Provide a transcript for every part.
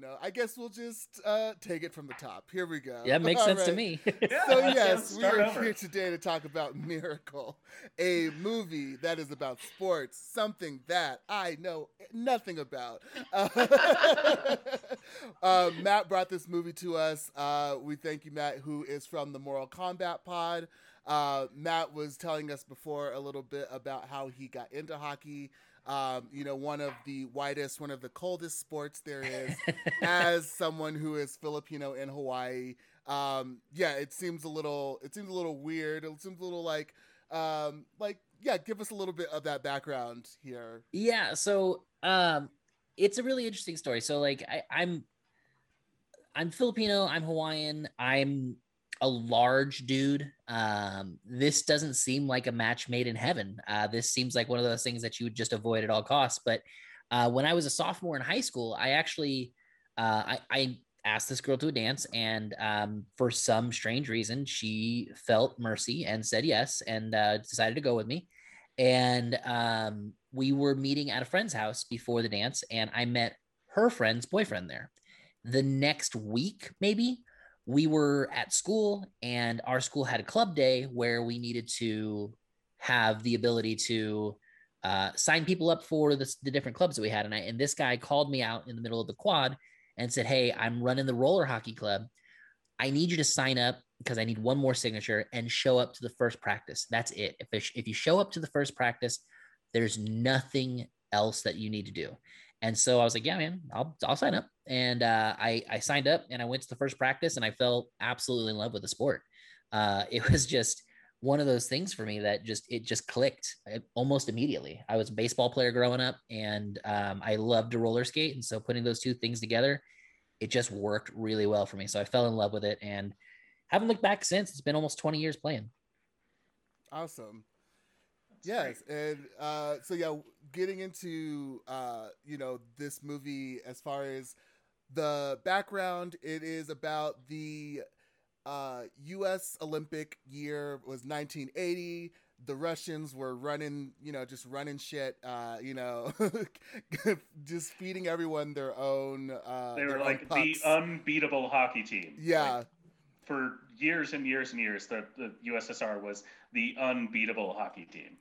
I don't know. I guess we'll just uh, take it from the top. Here we go. Yeah, it makes All sense to me. Yeah, So yes, we are over. here today to talk about Miracle, a movie that is about sports, something that I know nothing about. Uh, uh, Matt brought this movie to us. Uh, we thank you, Matt, who is from the Moral Combat Pod. Uh, Matt was telling us before a little bit about how he got into hockey. Um, you know, one of the whitest, one of the coldest sports there is. as someone who is Filipino in Hawaii, um, yeah, it seems a little, it seems a little weird. It seems a little like, um, like, yeah, give us a little bit of that background here. Yeah, so um it's a really interesting story. So like I, I'm I'm Filipino, I'm Hawaiian, I'm a large dude. Um this doesn't seem like a match made in heaven. Uh this seems like one of those things that you would just avoid at all costs. But uh when I was a sophomore in high school, I actually uh I, I asked this girl to a dance and um for some strange reason she felt mercy and said yes and uh decided to go with me and um, we were meeting at a friend's house before the dance and i met her friend's boyfriend there the next week maybe we were at school and our school had a club day where we needed to have the ability to uh, sign people up for the, the different clubs that we had and, I, and this guy called me out in the middle of the quad and said hey i'm running the roller hockey club i need you to sign up because I need one more signature and show up to the first practice. That's it. If, it- if you show up to the first practice, there's nothing else that you need to do. And so I was like, yeah, man, I'll, I'll sign up. And uh, I, I signed up and I went to the first practice and I fell absolutely in love with the sport. Uh, it was just one of those things for me that just, it just clicked uh, almost immediately. I was a baseball player growing up and um, I loved to roller skate. And so putting those two things together, it just worked really well for me. So I fell in love with it and haven't looked back since. It's been almost 20 years playing. Awesome. Yes, and uh, so yeah, getting into uh, you know this movie as far as the background, it is about the uh, U.S. Olympic year was 1980. The Russians were running, you know, just running shit, uh, you know, just feeding everyone their own. Uh, They were like the unbeatable hockey team. yeah. Like, for years and years and years, the, the USSR was the unbeatable hockey team.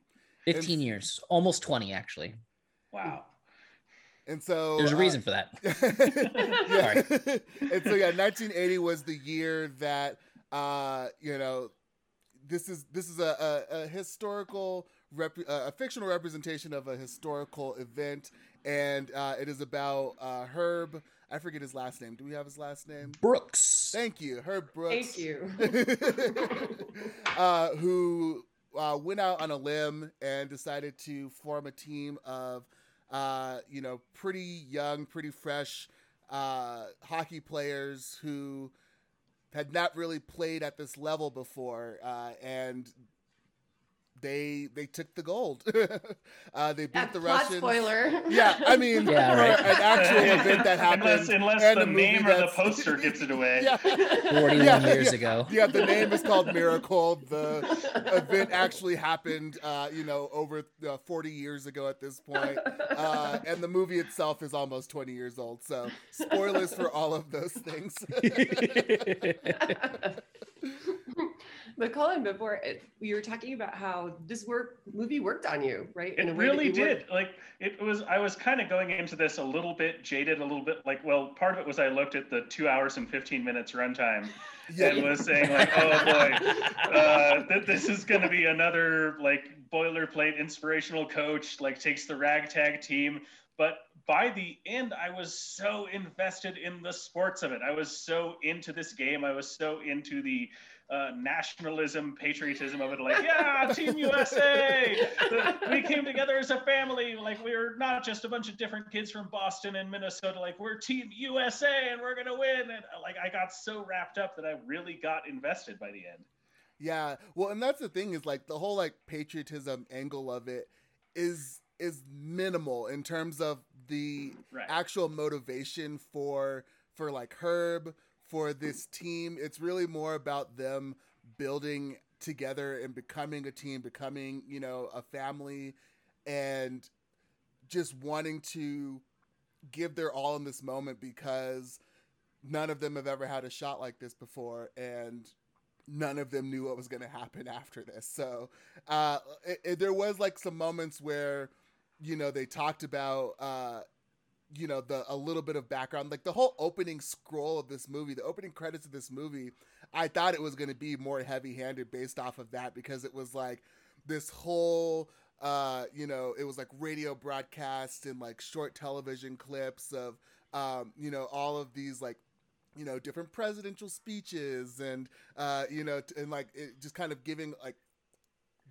15 And- years, almost 20, actually. Wow. and so There's a uh, reason for that. yeah. and so yeah, 1980 was the year that uh, you know this is this is a, a, a historical rep, uh, a fictional representation of a historical event, and uh, it is about uh, Herb. I forget his last name. Do we have his last name? Brooks. Thank you, Herb Brooks. Thank you. uh, who uh, went out on a limb and decided to form a team of, uh, you know, pretty young, pretty fresh uh, hockey players who had not really played at this level before, uh, and they they took the gold. uh, they beat Yeah, the plot Russians. spoiler. Yeah, I mean, Yeah, right. an actual event that happened, unless unless and the a movie name or the poster gives it away. yeah. 41 Yeah, years yeah. ago. Yeah, the name is called Miracle. The event actually happened, uh, you know, over uh, 40 years ago at this point. Uh, and the movie itself is almost 20 years old. So, spoilers for all of those things. But Colin, before it, you were talking about how this work movie worked on you, right? It a way that really did. weren't- Like it was. I was kind of going into this a little bit jaded, a little bit like. Well, part of it was I looked at the two hours and fifteen minutes runtime and yeah. was saying like, oh boy, uh, th- this is going to be another like boilerplate inspirational coach like takes the ragtag team. But by the end, I was so invested in the sports of it. I was so into this game. I was so into the uh, nationalism, patriotism of it. Like, yeah, Team USA. We came together as a family. Like, we are not just a bunch of different kids from Boston and Minnesota. Like, we're Team USA and we're gonna win. And like, I got so wrapped up that I really got invested by the end. Yeah. Well, and that's the thing is like the whole like patriotism angle of it is is minimal in terms of the Right. actual motivation for for like Herb for this team. It's really more about them building together and becoming a team, becoming, you know, a family and just wanting to give their all in this moment because none of them have ever had a shot like this before and none of them knew what was going to happen after this so uh, it, it, there was like some moments where you know they talked about uh, you know the a little bit of background like the whole opening scroll of this movie the opening credits of this movie i thought it was going to be more heavy handed based off of that because it was like this whole uh you know it was like radio broadcasts and like short television clips of um you know all of these like you know different presidential speeches and uh you know and like it just kind of giving like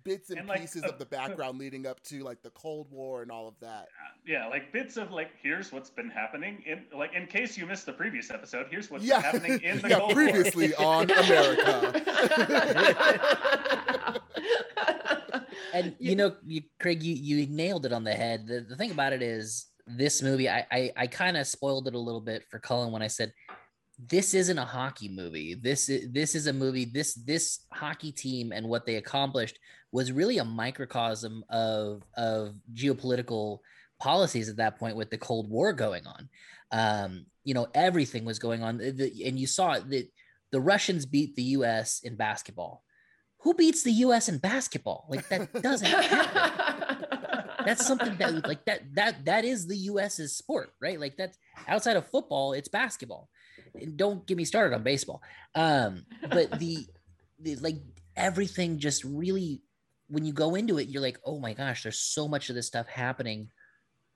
bits and, and pieces like, uh, of the background leading up to like the Cold War and all of that. Yeah, like bits of like here's what's been happening in like in case you missed the previous episode, here's what's yeah. been happening in the yeah, Cold previously War. on America. and you know, you, Craig, you you nailed it on the head. The, the thing about it is this movie, I I, I kind of spoiled it a little bit for Cullen when I said this isn't a hockey movie. This is this is a movie. This this hockey team and what they accomplished was really a microcosm of of geopolitical policies at that point with the Cold War going on. Um, you know, everything was going on, the, and you saw that the Russians beat the U.S. in basketball. Who beats the U.S. in basketball? Like that doesn't happen. that's something that like that that that is the U.S.'s sport, right? Like that's outside of football, it's basketball And don't get me started on baseball. Um, but the, the like everything just really when you go into it, you're like, oh my gosh, there's so much of this stuff happening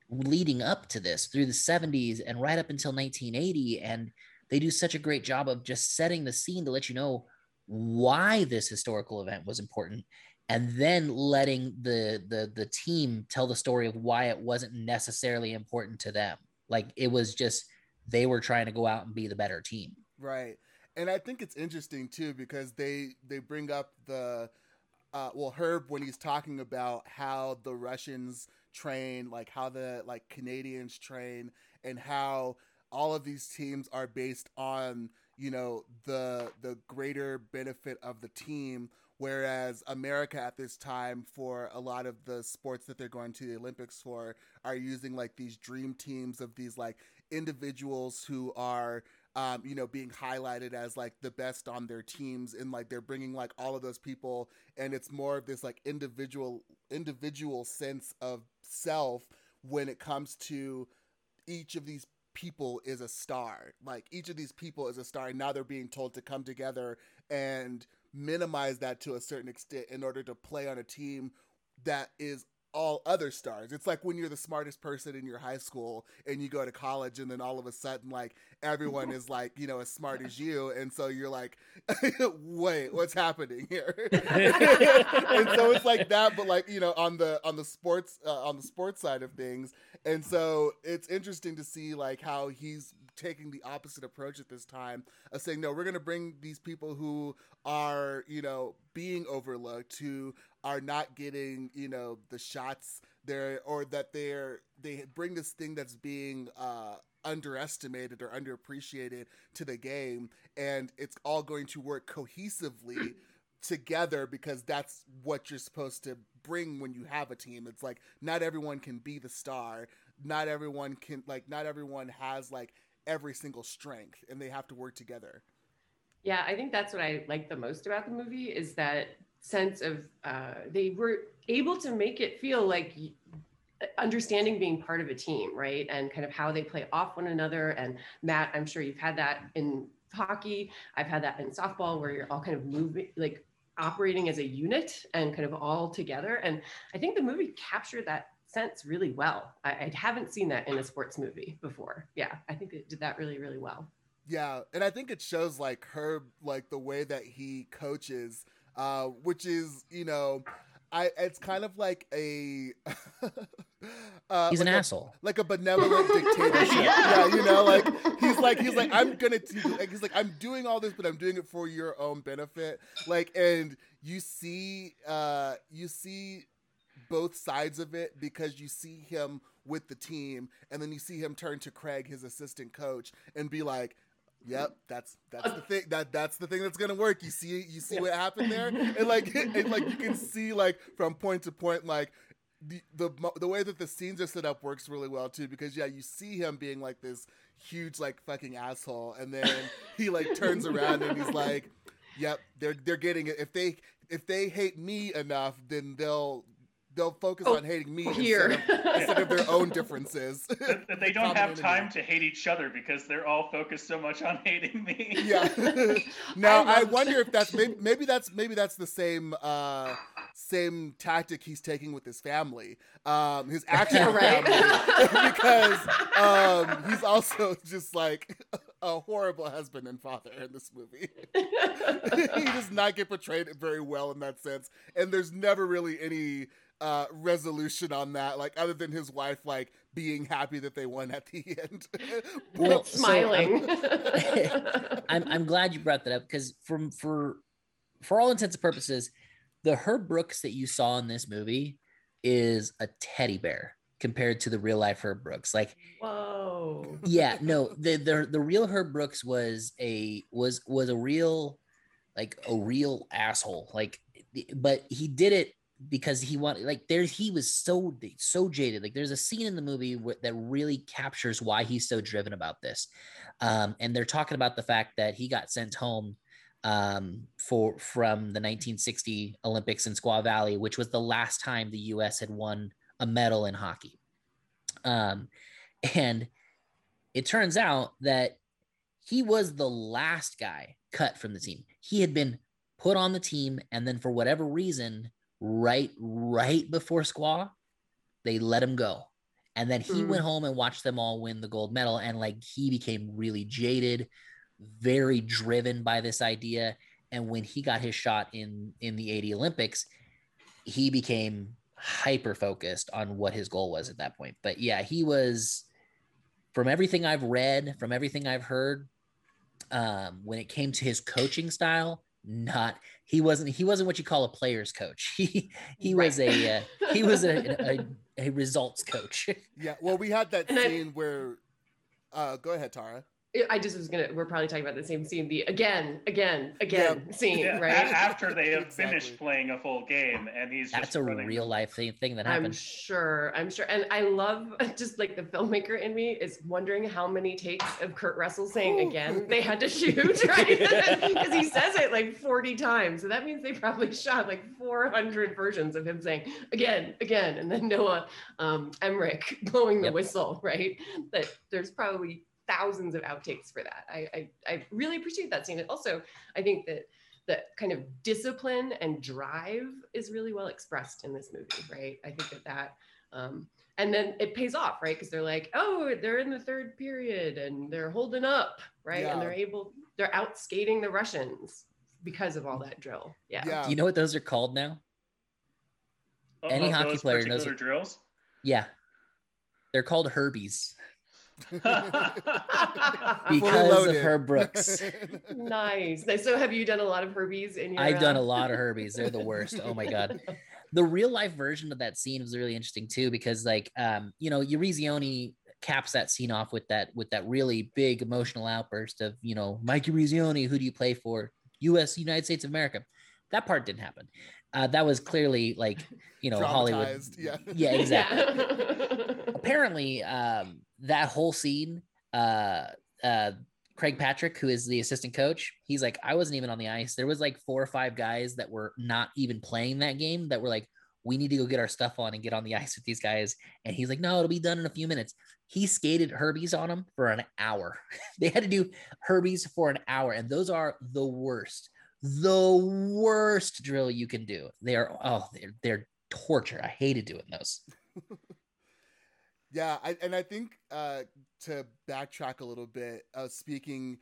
leading up to this through the 70s and right up until 1980. And they do such a great job of just setting the scene to let you know why this historical event was important and then letting the the the team tell the story of why it wasn't necessarily important to them like it was just they were trying to go out and be the better team. Right. And I think it's interesting too because they they bring up the uh, well Herb when he's talking about how the Russians train, like how the like Canadians train, and how all of these teams are based on you know the the greater benefit of the team whereas america at this time for a lot of the sports that they're going to the olympics for are using like these dream teams of these like individuals who are um, you know, being highlighted as like the best on their teams, and like they're bringing like all of those people, and it's more of this like individual individual sense of self when it comes to each of these people is a star. Like each of these people is a star, and now they're being told to come together and minimize that to a certain extent in order to play on a team that is all other stars. It's like when you're the smartest person in your high school and you go to college and then all of a sudden like everyone is like, you know, as smart as you and so you're like, "Wait, what's happening here?" and so it's like that but like, you know, on the on the sports uh, on the sports side of things. And so it's interesting to see like how he's taking the opposite approach at this time of saying no we're going to bring these people who are you know being overlooked who are not getting you know the shots there or that they're they bring this thing that's being uh underestimated or underappreciated to the game and it's all going to work cohesively together because that's what you're supposed to bring when you have a team it's like not everyone can be the star not everyone can like not everyone has like every single strength and they have to work together. Yeah, I think that's what I like the most about the movie is that sense of uh, they were able to make it feel like understanding being part of a team, right? And kind of how they play off one another. And Matt, I'm sure you've had that in hockey. I've had that in softball where you're all kind of moving, like operating as a unit and kind of all together. And I think the movie captured that sense really well. I, I haven't seen that in a sports movie before. Yeah, I think it did that really, really well. Yeah, and I think it shows like her like the way that he coaches, uh, which is you know, I it's kind of like a uh, he's like an a, asshole, like a benevolent dictatorship. yeah. yeah, you know, like he's like he's like I'm gonna like, he's like I'm doing all this, but I'm doing it for your own benefit. Like, and you see, uh, you see both sides of it because you see him with the team and then you see him turn to Craig, his assistant coach, and be like, Yep, that's that's uh, the thing that that's the thing that's gonna work. You see, you see what happened there, and like, and like you can see like from point to point, like the, the the way that the scenes are set up works really well too because yeah you see him being like this huge like fucking asshole and then he like turns around and he's like yep they're they're getting it. If they if they hate me enough then they'll they'll focus Oh, on hating me here. instead of, instead of their own differences That- that they don't have enemy. time to hate each other because they're all focused so much on hating me. yeah now I I, love- wonder if that's maybe, maybe that's maybe that's the same uh same tactic he's taking with his family um his actual Yeah, right? family because um he's also just like a horrible husband and father in this movie he does not get portrayed very well in that sense and there's never really any uh resolution on that like other than his wife like being happy that they won at the end Well, so Smiling. I'm I'm glad you brought that up because from for for all intents and purposes, the Herb Brooks that you saw in this movie is a teddy bear compared to the real life Herb Brooks. Like, Whoa. yeah, no, the the the real Herb Brooks was a was was a real like a real asshole. Like, but he did it because he wanted like there he was so so jaded like there's a scene in the movie that really captures why he's so driven about this um and they're talking about the fact that he got sent home um for from the 1960 olympics in squaw valley which was the last time the us had won a medal in hockey. Um and it turns out that he was the last guy cut from the team. He had been put on the team and then for whatever reason right right before squaw they let him go. And then he Mm. went home and watched them all win the gold medal. And like he became really jaded very driven by this idea. And when he got his shot in in the 80 olympics he became hyper focused on what his goal was at that point. But yeah he was from everything i've read from everything i've heard um when it came to his coaching style not he wasn't he wasn't what you call a player's coach he he was a uh, he was a, a a results coach Yeah, well, we had that And I- scene where. Uh, go ahead, Tara. I just was gonna. We're probably talking about the same scene. The again, again, again scene, Yeah, right? after they have Exactly. finished playing a full game, and he's that's just a running. real life thing, thing that happens. I'm sure. I'm sure. And I love just like the filmmaker in me is wondering how many takes of Kurt Russell saying Ooh. again they had to shoot, right? Because he says it like 40 times. So that means they probably shot like 400 versions of him saying again, again. And then Noah um, Emmerich blowing the Yep. whistle, right? That there's probably thousands of outtakes for that. I, I, I really appreciate that scene. And also, I think that that kind of discipline and drive is really well expressed in this movie, right? I think that that, um, and then it pays off, right? Because they're like, oh, they're in the third period and they're holding up, right? Yeah. And they're able, they're out skating the Russians because of all that drill. Yeah. Yeah. Do you know what those are called now Of- Any hockey those player knows particular drills. yeah they're called herbies Fully because of loaded. Herb Brooks. nice. Nice. So have you done a lot of Herbies in your? I've done uh, a lot of Herbies. They're the worst. Oh my god. The real life version of that scene was really interesting too, because like um, you know, Eruzione caps that scene off with that with that really big emotional outburst of, you know, Mike Eruzione, who do you play for? US, United States of America. That part didn't happen. Uh, that was clearly like, you know, Hollywood. Yeah. Yeah, exactly. Yeah. apparently um that whole scene uh uh Craig Patrick who is the assistant coach he's like I wasn't even on the ice. There was like four or five guys that were not even playing that game that were like we need to go get our stuff on and get on the ice with these guys. And he's like no it'll be done in a few minutes. He skated Herbies on them for an hour. They had to do Herbies for an hour. And those are the worst the worst drill you can do. They are oh they're, they're torture. I hated doing those Yeah, I, and I think uh, to backtrack a little bit, uh, speaking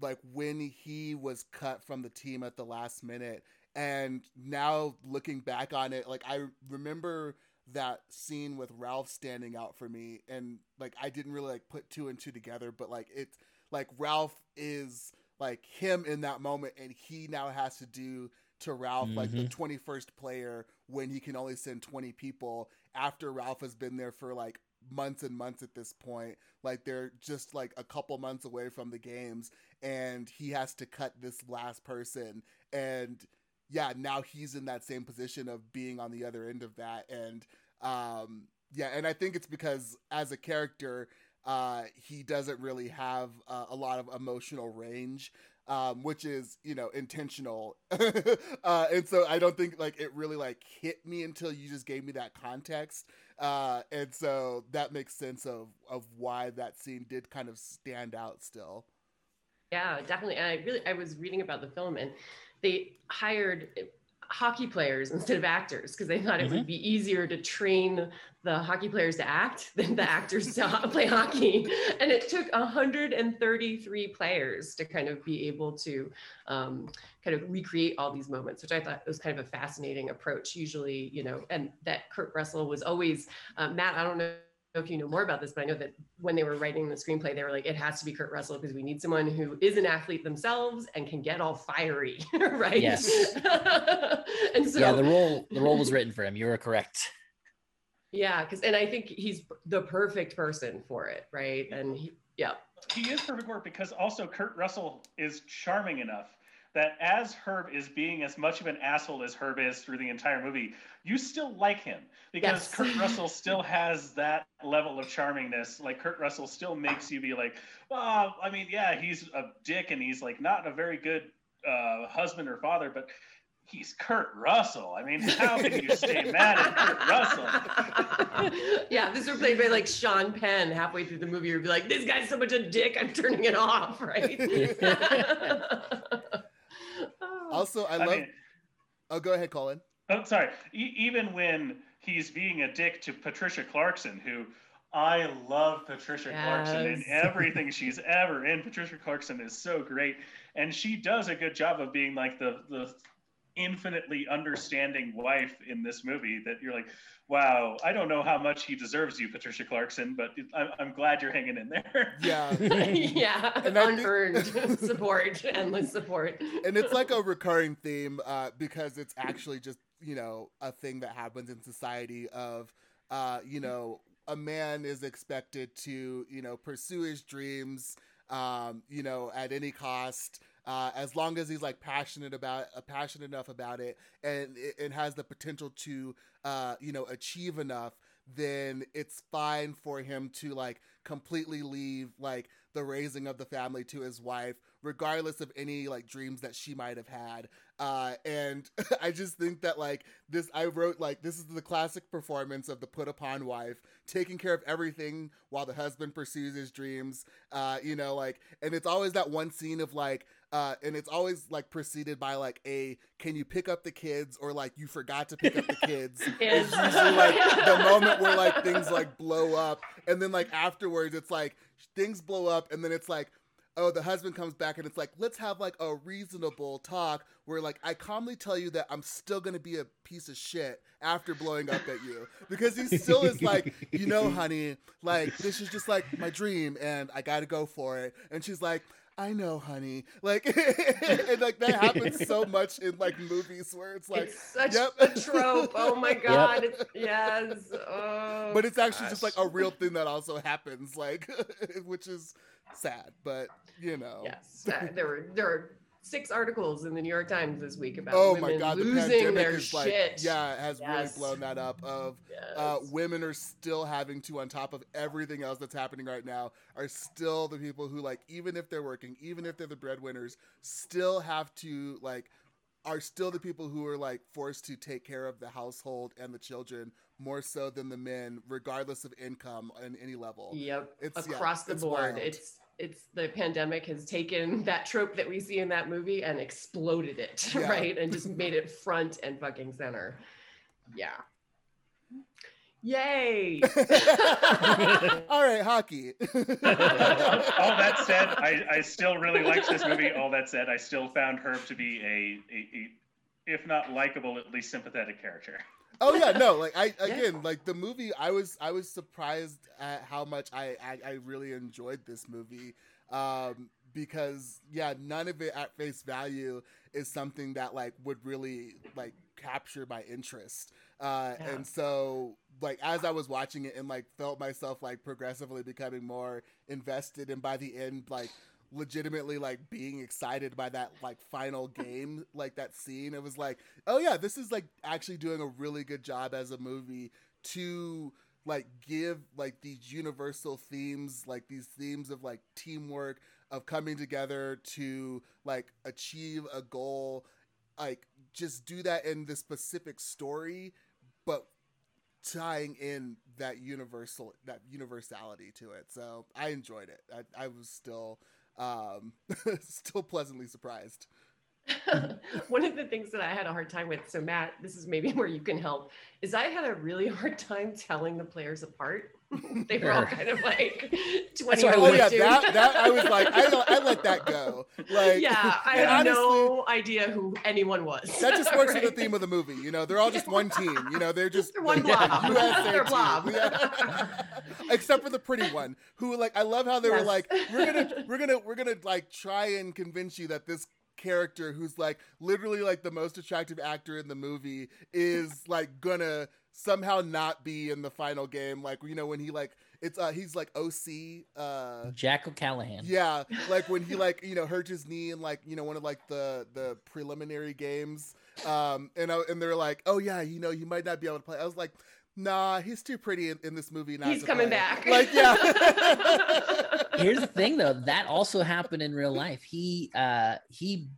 like when he was cut from the team at the last minute, and now looking back on it, like I remember that scene with Ralph standing out for me, and like I didn't really like put two and two together, but like it's like Ralph is like him in that moment, and he now has to do to Ralph like the 21st player when he can only send 20 people after Ralph has been there for like months and months at this point. Like they're just like a couple months away from the games and he has to cut this last person and yeah, now he's in that same position of being on the other end of that and um, yeah, and I think it's because as a character, uh, he doesn't really have uh, a lot of emotional range. Um, which is you know intentional uh, and so i don't think like it really like hit me until you just gave me that context uh, and so that makes sense of of why that scene did kind of stand out still yeah definitely and i really i was reading about the film and they hired hockey players instead of actors because they thought it mm-hmm. would be easier to train the hockey players to act than the actors to play hockey. And it took 133 players to kind of be able to um, kind of recreate all these moments, which I thought was kind of a fascinating approach. Usually, you know, and that Kurt Russell was always, uh, Matt, I don't know if you know more about this, but I know that when they were writing the screenplay, they were like, it has to be Kurt Russell because we need someone who is an athlete themselves and can get all fiery, right? Yes. and so yeah, the role the role was written for him. You were correct. Yeah, because and I think he's the perfect person for it, right? And he, yeah, he is perfect for it because also Kurt Russell is charming enough that as Herb is being as much of an asshole as Herb is through the entire movie, you still like him because yes. Kurt Russell still has that level of charmingness. Like Kurt Russell still makes you be like, well, I mean, yeah, he's a dick and he's like not a very good uh, husband or father, but he's Kurt Russell. I mean, how can you stay mad at Kurt Russell? yeah, this was played by like Sean Penn halfway through the movie. You'd be like, this guy's so much a dick, I'm turning it off, right? also, I love. Mean, oh, go ahead, Colin. Oh, sorry. E- even when he's being a dick to Patricia Clarkson, who I love Patricia yes. Clarkson and everything she's ever in. Patricia Clarkson is so great, and she does a good job of being like the the infinitely understanding wife in this movie. That you're like, wow, I don't know how much he deserves you, Patricia Clarkson, but I'm, I'm glad you're hanging in there. Yeah, yeah, and unearned support, endless support, and it's like a recurring theme uh, because it's actually just you know a thing that happens in society of uh, you know a man is expected to you know pursue his dreams um, you know at any cost uh, as long as he's like passionate about uh, passionate enough about it and it, has the potential to uh, you know achieve enough then it's fine for him to like completely leave like the raising of the family to his wife regardless of any like dreams that she might have had uh, and I just think that like this, I wrote like this is the classic performance of the put upon wife taking care of everything while the husband pursues his dreams. Uh, you know, like, and it's always that one scene of like, uh, and it's always like preceded by like a can you pick up the kids or like you forgot to pick up the kids. it's usually like the moment where like things like blow up, and then like afterwards it's like things blow up, and then it's like oh, the husband comes back and it's like, let's have like a reasonable talk where like I calmly tell you that I'm still gonna be a piece of shit after blowing up at you. Because he still is like, you know, honey, like this is just like my dream and I gotta go for it. And she's like, I know, honey. Like, and like that happens so much in like movies where it's like it's such yep. a trope. Oh my god, yep. it's, yes. Oh, but it's actually gosh. just like a real thing that also happens, like, which is sad, but you know. Yes, uh, there were there are six articles in the New York Times this week about oh my god, losing the their is like, shit. Yeah, it has yes. really blown that up. Of yes. uh, women are still having to, on top of everything else that's happening right now, are still the people who like, even if they're working, even if they're the breadwinners, still have to like are still the people who are like forced to take care of the household and the children more so than the men, regardless of income on any level. Yep, it's across yeah, the board. It's, it's it's the pandemic has taken that trope that we see in that movie and exploded it, yeah. right? And just made it front and fucking center. Yeah. Yay! All right, hockey. all, all, that said, I, I still really liked this movie. All that said, I still found Herb to be a, a, a if not likable, at least sympathetic character oh yeah, no, like I again, yeah. like the movie, I was I was surprised at how much I I, I really enjoyed this movie. Um, because yeah, none of it at face value is something that like would really like capture my interest. Uh, yeah. and so like as I was watching it and like felt myself like progressively becoming more invested and by the end like legitimately like being excited by that like final game like that scene. It was like oh yeah this is like actually doing a really good job as a movie to like give like these universal themes like these themes of like teamwork of coming together to like achieve a goal like just do that in the specific story but tying in that universal that universality to it. So i enjoyed it. I, I was still um still pleasantly surprised One of the things that I had a hard time with, so Matt, this is maybe where you can help, is I had a really hard time telling the players apart. they were all kind of like 20 oh yeah that, that i was like I, I let that go. Like yeah i had honestly, no idea who anyone was. That just works right? with the theme of the movie you know they're all just one team you know they're just they're one blob. they're blob. Yeah. except for the pretty one who like i love how they yes. were like we're gonna we're gonna we're gonna like try and convince you that this character who's like literally like the most attractive actor in the movie is like gonna somehow not be in the final game like you know when he like it's uh he's like OC uh Jack O'Callahan. Yeah, like when he like you know hurt his knee in like you know one of like the the preliminary games um and I, and they're like, "Oh yeah, you know, you might not be able to play." I was like, "Nah, he's too pretty in, in this movie not He's coming play. back." Like yeah. Here's the thing though, that also happened in real life. He uh he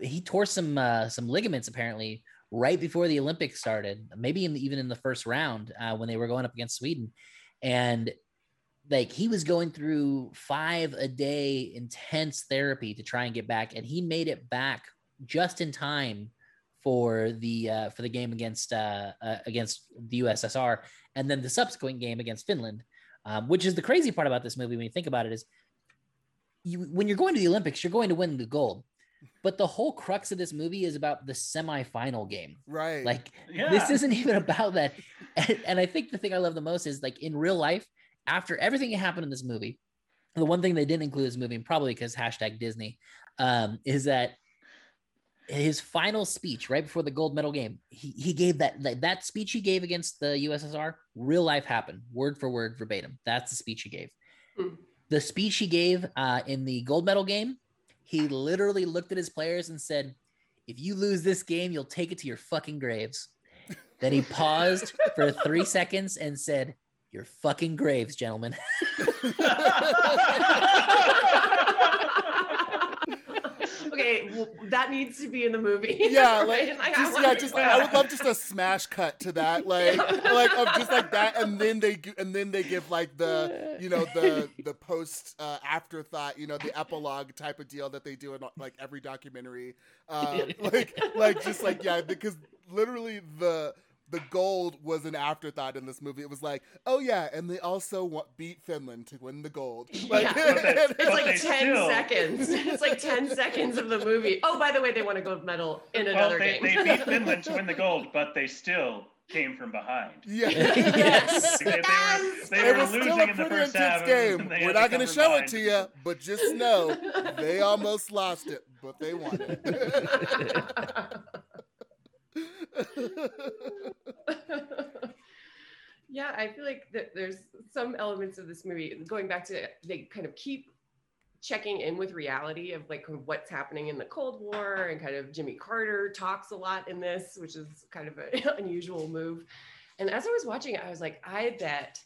he tore some uh some ligaments apparently right before the Olympics started, maybe in the, even in the first round uh, when they were going up against Sweden, and like he was going through five a day intense therapy to try and get back, and he made it back just in time for the uh, for the game against uh, uh, against the USSR, and then the subsequent game against Finland, um, which is the crazy part about this movie when you think about it is. You, when you're going to the Olympics, you're going to win the gold but the whole crux of this movie is about the semifinal game. Right. Like yeah. this isn't even about that. And, and, I think the thing I love the most is like in real life, after everything that happened in this movie, the one thing they didn't include in this movie, and probably because hashtag Disney, um, is that his final speech right before the gold medal game, he, he gave that, that that speech he gave against the USSR, real life happened, word for word, verbatim. That's the speech he gave. Mm. The speech he gave uh, in the gold medal game he literally looked at his players and said, If you lose this game, you'll take it to your fucking graves. then he paused for three seconds and said, Your fucking graves, gentlemen. okay, well, that needs to be in the movie. Yeah, like, like just, yeah, just I would love just a smash cut to that, like, like of just like that, and then they and then they give like the you know the the post uh, afterthought, you know, the epilogue type of deal that they do in like every documentary, uh, like like just like yeah, because literally the the gold was an afterthought in this movie. It was like, oh yeah, and they also want, beat Finland to win the gold. Like, yeah. it's like ten still... seconds. It's like ten seconds of the movie. Oh, by the way, they won a gold medal in another well, they, game. they beat Finland to win the gold, but they still came from behind. Yeah. yes. They, they, were, they were losing in the first half. Game. We're not going to show behind. it to you, but just know they almost lost it, but they won it. yeah, I feel like that there's some elements of this movie going back to they kind of keep checking in with reality of like what's happening in the Cold War and kind of Jimmy Carter talks a lot in this, which is kind of an unusual move. And as I was watching, it, I was like, I bet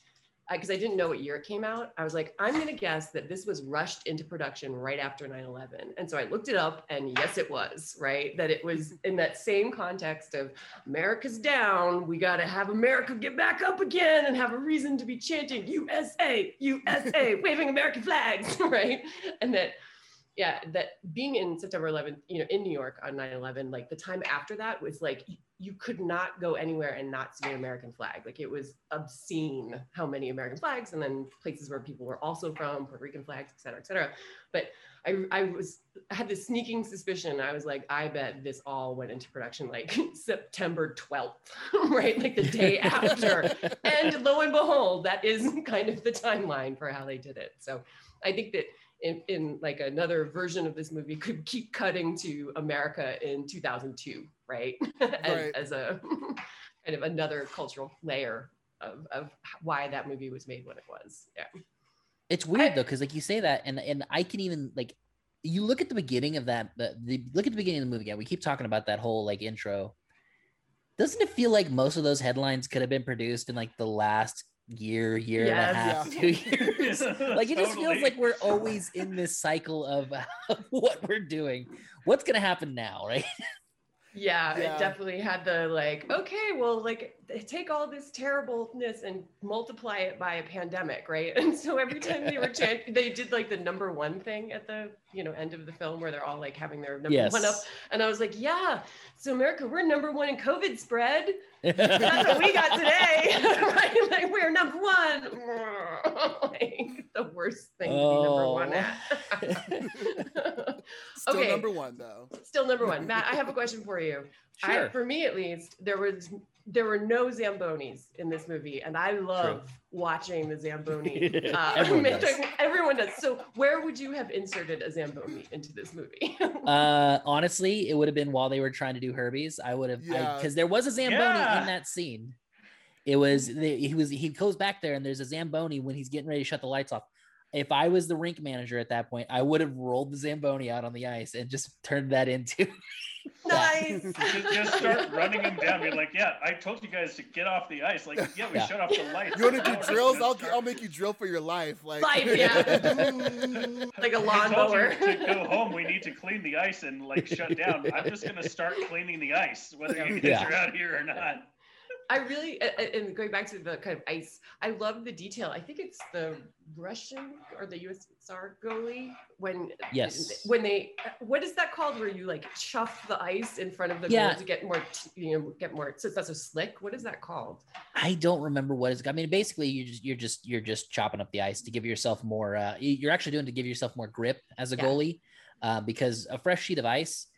because I didn't know what year it came out. I was like, I'm going to guess that this was rushed into production right after 9 11. And so I looked it up, and yes, it was, right? That it was in that same context of America's down. We got to have America get back up again and have a reason to be chanting USA, USA, waving American flags, right? And that yeah that being in september 11th you know in new york on 9-11 like the time after that was like you could not go anywhere and not see an American flag. Like it was obscene how many American flags, and then places where people were also from, Puerto Rican flags, et cetera, et cetera. But I, I was I had this sneaking suspicion. I was like, I bet this all went into production like September 12th, right? Like the day after. and lo and behold, that is kind of the timeline for how they did it. So I think that in, in like another version of this movie could keep cutting to America in 2002, right? as, right. as a kind of another cultural layer of, of why that movie was made when it was. Yeah. It's weird I, though, because like you say that, and and I can even like you look at the beginning of that, the, the look at the beginning of the movie again. We keep talking about that whole like intro. doesn't it feel like most of those headlines could have been produced in like the last year, year and a half, Yeah. two years? like it just feels like we're always in this cycle of, of what we're doing. What's gonna happen now, right? Yeah, Yeah. it definitely had the like, okay, well, like take all this terribleness and multiply it by a pandemic, right? And so every time they were chant, they did like the number one thing at the you know end of the film where they're all like having their number Yes. one up, and I was like, yeah, so America, we're number one in COVID spread. That's what we got today, right? Like we're number one. like the worst thing to be number oh. one at. Still Okay. number one though. Still number one. Matt, I have a question for you. I, Sure. for me at least, there was there were no Zambonis in this movie, and I love watching the Zamboni. Uh, Everyone does. everyone does. So, where would you have inserted a Zamboni into this movie? Uh, honestly, it would have been while they were trying to do Herbies. I would have, Yeah. because there was a Zamboni Yeah. in that scene. It was the, he was he goes back there and there's a Zamboni when he's getting ready to shut the lights off. If I was the rink manager at that point, I would have rolled the Zamboni out on the ice and just turned that into. nice. just, just start running him down. You're like, yeah, I told you guys to get off the ice. Like, yeah, we Yeah. shut off the lights. You want to do drills? I'll start- I'll make you drill for your life. Like, Life, yeah. like a lawnmower. to go home. We need to clean the ice and like shut down. I'm just gonna start cleaning the ice, whether you guys Yeah. are out here or not. I really, and going back to the kind of ice, I love the detail. I think it's the Russian or the USSR goalie when Yes. when they what is that called where you like chuff the ice in front of the Yeah. goal to get more you know get more so that's a slick. What is that called? I don't remember what is. I mean, basically, you just you're just you're just chopping up the ice to give yourself more. Uh, you- you're actually doing to give yourself more grip as a Yeah. goalie, uh, because a fresh sheet of ice,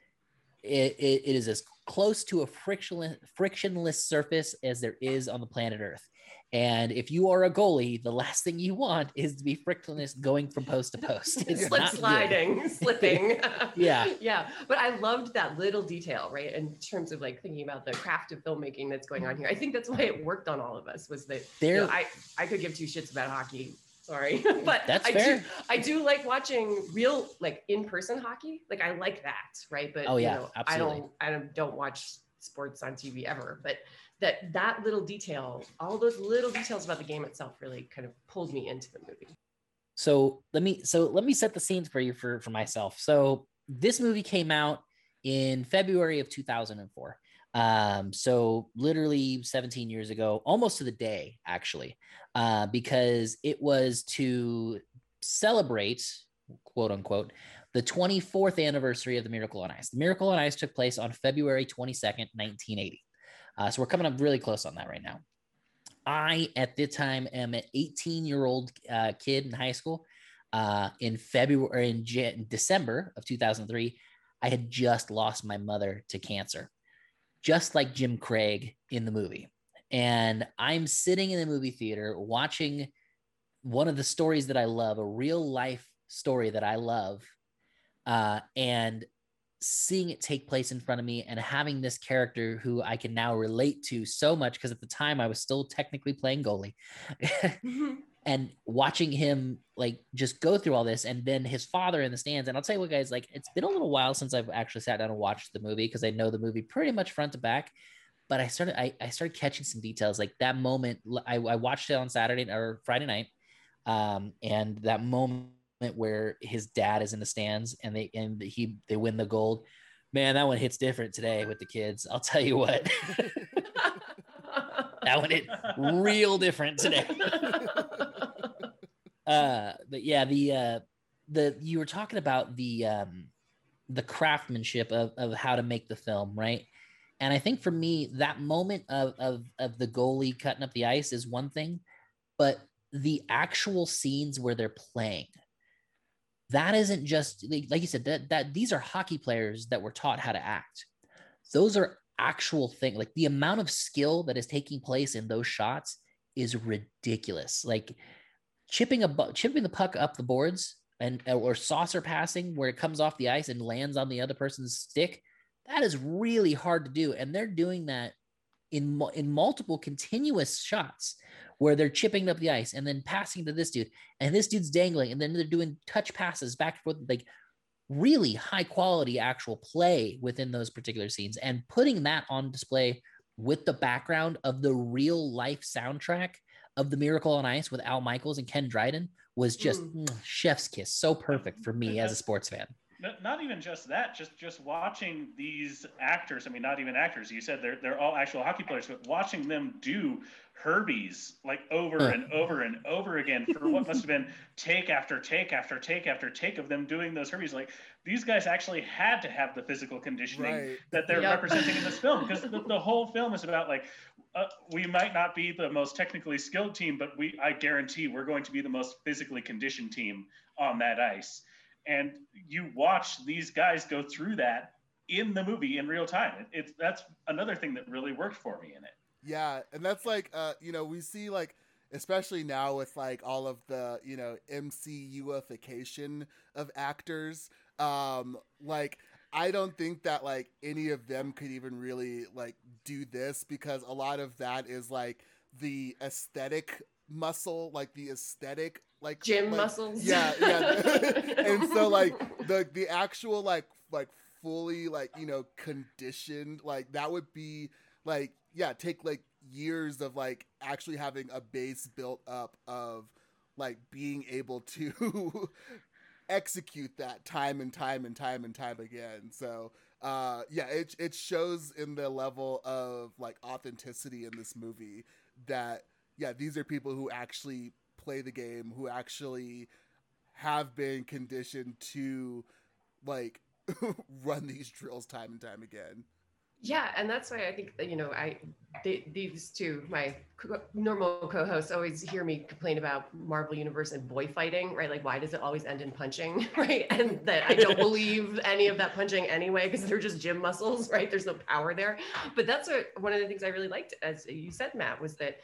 it, it, it is as close to a frictionless frictionless surface as there is on the planet Earth. And if you are a goalie, the last thing you want is to be frictionless going from post to post. It's Slip sliding, slipping. Yeah. yeah. But I loved that little detail, right? In terms of like thinking about the craft of filmmaking that's going on here. I think that's why it worked on all of us was that you know, I, I could give two shits about hockey. Sorry. but That's I fair. do I do like watching real like in-person hockey. Like I like that, right? But Oh, yeah, you know, absolutely. I don't I don't, don't watch sports on TV ever. But that that little detail, all those little details about the game itself really kind of pulled me into the movie. so let me so let me set the scenes for you for for myself so this movie came out in february of 2004 um so literally 17 years ago almost to the day actually uh because it was to celebrate quote unquote the 24th anniversary of the miracle on ice. The miracle on ice took place on february 22nd 1980 uh, so we're coming up really close on that right now. I, at the time, am an 18 year old uh, kid in high school. Uh, in February, in Jan- December of 2003, I had just lost my mother to cancer, just like Jim Craig in the movie. And I'm sitting in the movie theater watching one of the stories that I love, a real life story that I love, uh, and seeing it take place in front of me and having this character who I can now relate to so much because at the time I was still technically playing goalie and watching him like just go through all this and then his father in the stands and I'll tell you what guys like it's been a little while since I've actually sat down and watched the movie because I know the movie pretty much front to back but I started I, I started catching some details like that moment I, I watched it on Saturday or Friday night um and that moment where his dad is in the stands and they and he they win the gold. Man, that one hits different today with the kids. I'll tell you what. that one hit real different today. uh but yeah, the uh the you were talking about the um the craftsmanship of of how to make the film, right? And I think for me, that moment of of of the goalie cutting up the ice is one thing, but the actual scenes where they're playing that isn't just like, like you said that that these are hockey players that were taught how to act those are actual thing like the amount of skill that is taking place in those shots is ridiculous. Like chipping a bu- chipping the puck up the boards and or saucer passing where it comes off the ice and lands on the other person's stick that is really hard to do. And they're doing that in in multiple continuous shots where they're chipping up the ice and then passing to this dude. And this dude's dangling and then they're doing touch passes back and forth like really high quality actual play within those particular scenes and putting that on display with the background of the real life soundtrack of the Miracle on Ice with Al Michaels and Ken Dryden was just Mm. chef's kiss. So perfect for me as a sports fan. Not- Not even just that, just just watching these actors. I mean, not even actors. You said they're they're all actual hockey players, but watching them do Herbies like over Huh. and over and over again for what must have been take after take after take after take of them doing those Herbies. Like these guys actually had to have the physical conditioning Right. that they're Yep. representing in this film because the, the whole film is about like uh, we might not be the most technically skilled team, but we I guarantee we're going to be the most physically conditioned team on that ice. And you watch these guys go through that in the movie in real time. It, it's that's another thing that really worked for me in it. Yeah, and that's like uh, you know, we see like especially now with like all of the, you know, MCUification of actors, um like I don't think that like any of them could even really like do this because a lot of that is like the aesthetic muscle, like the aesthetic like Gym like- muscles. Yeah, yeah. and so like the the actual like like fully like you know conditioned like that would be like yeah take like years of like actually having a base built up of like being able to execute that time and time and time and time again. So uh yeah it it shows in the level of like authenticity in this movie that yeah these are people who actually play the game who actually have been conditioned to like run these drills time and time again Yeah, and that's why I think that, you know I they, these two my co- normal co-hosts always hear me complain about Marvel Universe and boy fighting, right? Like why does it always end in punching, right? And that I don't believe any of that punching anyway because they're just gym muscles, right? There's no power there. But that's what one of the things I really liked, as you said, Matt, was that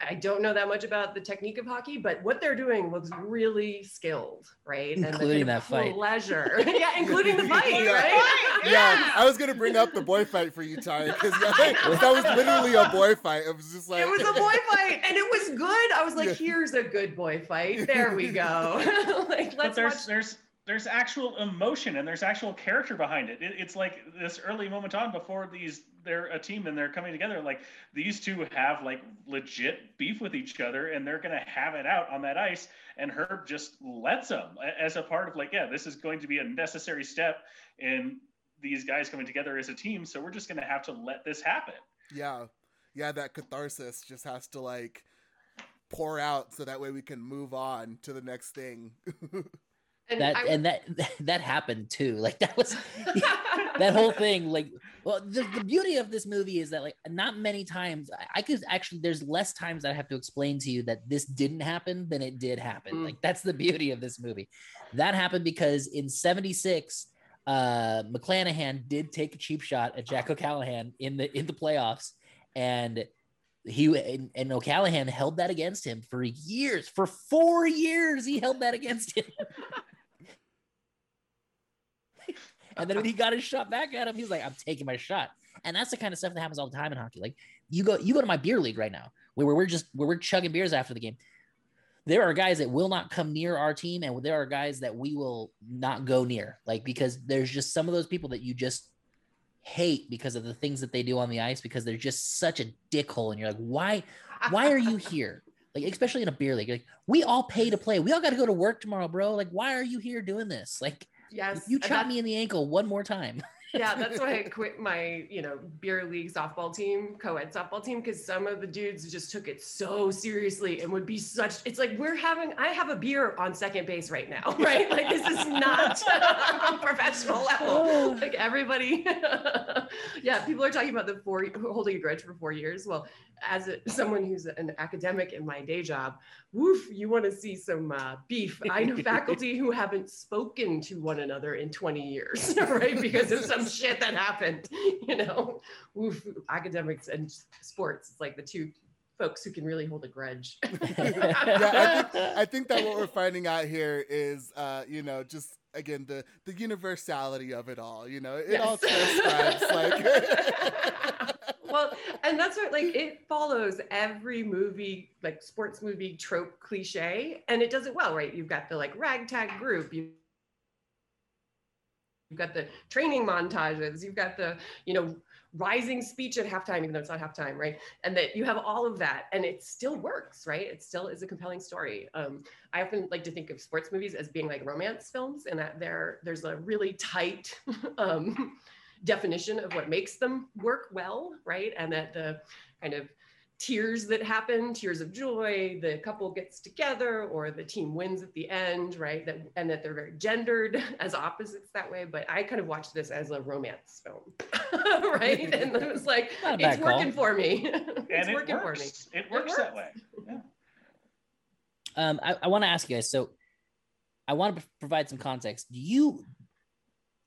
I don't know that much about the technique of hockey, but what they're doing looks really skilled, right? And the Including kind of that fight. Pleasure, yeah, including the fight, Yeah. right? yeah i was gonna bring up the boy fight for you ty because that was literally a boy fight it was just like it was a boy fight and it was good. I was like, Yeah. here's a good boy fight. There we go. like, let's there's watch. there's there's actual emotion and there's actual character behind it. it. It's like this early moment on before these they're a team and they're coming together. Like these two have like legit beef with each other and they're gonna have it out on that ice. And Herb just lets them as a part of like, yeah, this is going to be a necessary step in these guys coming together as a team. So we're just gonna have to let this happen. yeah yeah that catharsis just has to like pour out so that way we can move on to the next thing And That I- and that that happened too. Like that was that whole thing like well the, the beauty of this movie is that like not many times I, I could actually there's less times that i have to explain to you that this didn't happen than it did happen Mm. like that's the beauty of this movie that happened because in 76 uh mcclanahan did take a cheap shot at jack o'callahan in the in the playoffs and he and, and o'callahan held that against him for years for four years he held that against him And then when he got his shot back at him, he was like, I'm taking my shot. And that's the kind of stuff that happens all the time in hockey. Like you go, you go to my beer league right now, where we're just where we're chugging beers after the game. There are guys that will not come near our team, and there are guys that we will not go near. Like because there's just some of those people that you just hate because of the things that they do on the ice, because they're just such a dickhole. And you're like, why, why are you here? Like, especially in a beer league, like we all pay to play. We all got to go to work tomorrow, bro. Like, why are you here doing this? Like, yes, you chop me in the ankle one more time. yeah, that's why I quit my, you know, beer league softball team, co-ed softball team, because some of the dudes just took it so seriously and would be such. It's like we're having. I have a beer on second base right now, right? Like this is not professional level. Like everybody, yeah, people are talking about the four holding a grudge for four years. Well, as a, someone who's an academic in my day job, woof, you want to see some uh, beef. I know faculty who haven't spoken to one another in 20 years, right? Because of some shit that happened, you know, woof, academics and sports. It's like the two folks who can really hold a grudge. yeah, I think, I think that what we're finding out here is, uh, you know, just again the the universality of it all. You know, it Yes. all describes like. Well, and that's what like it follows every movie, like sports movie trope cliche, and it does it well, right? You've got the like ragtag group, you You've got the training montages. You've got the, you know, rising speech at halftime, even though it's not halftime, right? And that you have all of that, and it still works, right? It still is a compelling story. Um, I often like to think of sports movies as being like romance films, and that there there's a really tight um, definition of what makes them work well, right? And that the kind of tears that happen, tears of joy, the couple gets together or the team wins at the end, right? That and that they're very gendered as opposites that way. But I kind of watched this as a romance film, right? And it was like, it's working for me. it's and working it works. for me. It works, it works. that way. Yeah. Um, I, I want to ask you guys. So, I want to provide some context. Do you?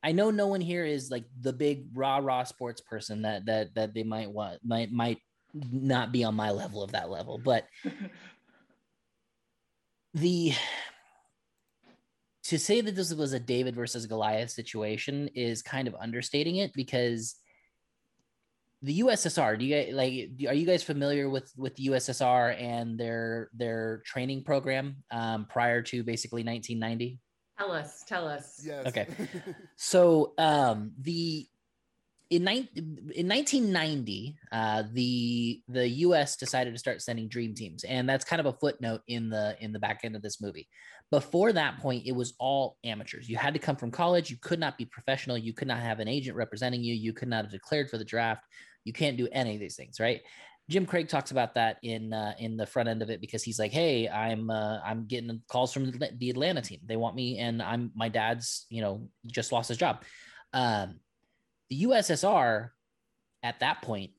I know no one here is like the big raw raw sports person that that that they might want might might not be on my level of that level, but the to say that this was a David versus Goliath situation is kind of understating it because the USSR. Do you guys like? Are you guys familiar with with the USSR and their their training program um, prior to basically 1990? Tell us. Tell us. Yes. Okay. so um, the in, in 1990, uh, the the U.S. decided to start sending dream teams, and that's kind of a footnote in the in the back end of this movie. Before that point, it was all amateurs. You had to come from college. You could not be professional. You could not have an agent representing you. You could not have declared for the draft. You can't do any of these things, right? Jim Craig talks about that in uh, in the front end of it because he's like, "Hey, I'm uh, I'm getting calls from the Atlanta team. They want me, and I'm my dad's you know just lost his job." Um, the USSR at that point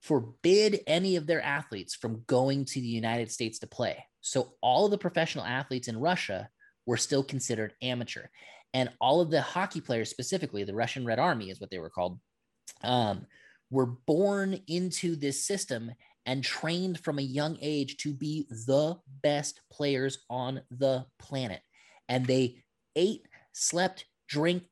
forbid any of their athletes from going to the United States to play. So all of the professional athletes in Russia were still considered amateur. And all of the hockey players, specifically the Russian Red Army, is what they were called, um, were born into this system and trained from a young age to be the best players on the planet. And they ate, slept, drank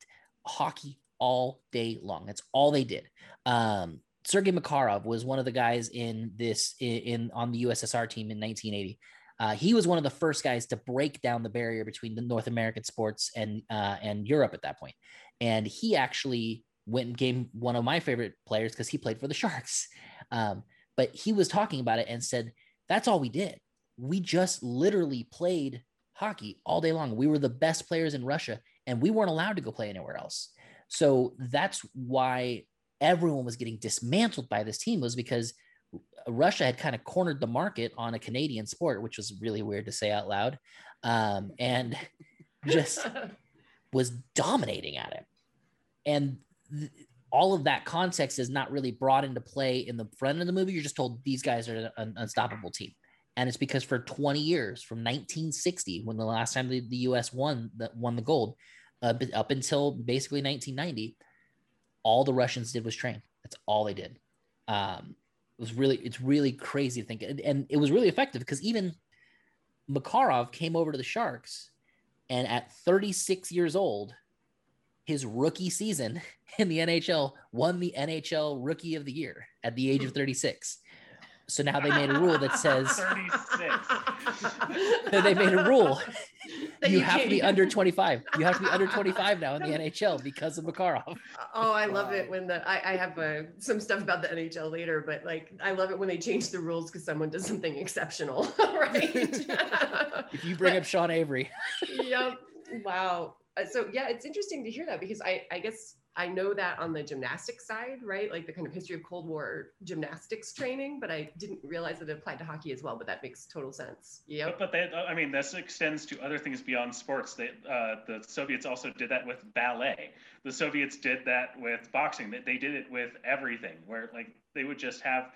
hockey all day long. That's all they did. Um, Sergei Makarov was one of the guys in this in, in on the USSR team in 1980. Uh, he was one of the first guys to break down the barrier between the North American sports and uh, and Europe at that point. And he actually went and game one of my favorite players because he played for the Sharks. Um, but he was talking about it and said, "That's all we did. We just literally played hockey all day long. We were the best players in Russia, and we weren't allowed to go play anywhere else." So that's why everyone was getting dismantled by this team was because Russia had kind of cornered the market on a Canadian sport, which was really weird to say out loud, um, and just was dominating at it. And th- all of that context is not really brought into play in the front of the movie. You're just told these guys are an unstoppable team. And it's because for 20 years, from 1960, when the last time the, the U.S. won the, won the gold, uh, up until basically 1990, all the Russians did was train. That's all they did. Um, it was really, it's really crazy to think, and, and it was really effective because even Makarov came over to the Sharks, and at 36 years old, his rookie season in the NHL won the NHL Rookie of the Year at the age of 36. So now they made a rule that says 36. they made a rule. You, you, have to be under 25. You have to be under 25 now in the NHL because of Makarov. Oh, I love it when the I, I have uh, some stuff about the NHL later, but like I love it when they change the rules because someone does something exceptional, right? if you bring but, up Sean Avery. yep. Wow. Uh, so yeah, it's interesting to hear that because I I guess I know that on the gymnastics side, right? Like the kind of history of Cold War gymnastics training, but I didn't realize that it applied to hockey as well. But that makes total sense. Yeah. But, but they, I mean, this extends to other things beyond sports. They, uh, the Soviets also did that with ballet. The Soviets did that with boxing. They, they did it with everything, where like they would just have.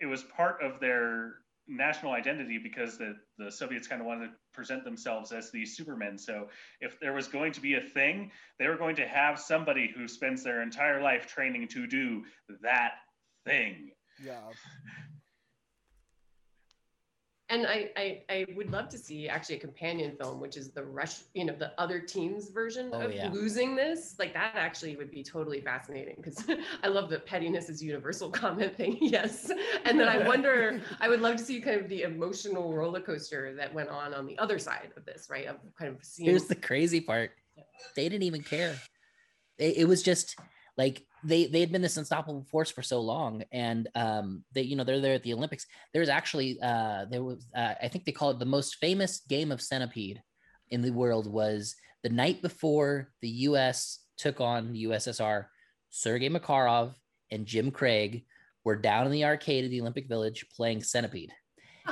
It was part of their national identity because the, the Soviets kind of wanted to present themselves as these supermen. So if there was going to be a thing, they were going to have somebody who spends their entire life training to do that thing. Yeah and I, I, I would love to see actually a companion film, which is the rush, you know, the other team's version oh, of yeah. losing this. Like that actually would be totally fascinating because I love the pettiness is universal comment thing. yes, and then I wonder, I would love to see kind of the emotional roller coaster that went on on the other side of this, right? Of kind of seeing. Here's the crazy part: they didn't even care. It, it was just like they they had been this unstoppable force for so long, and um, they you know they're there at the Olympics. There's actually uh, there was uh, I think they call it the most famous game of centipede in the world was the night before the U.S. took on the USSR. Sergei Makarov and Jim Craig were down in the arcade of the Olympic Village playing centipede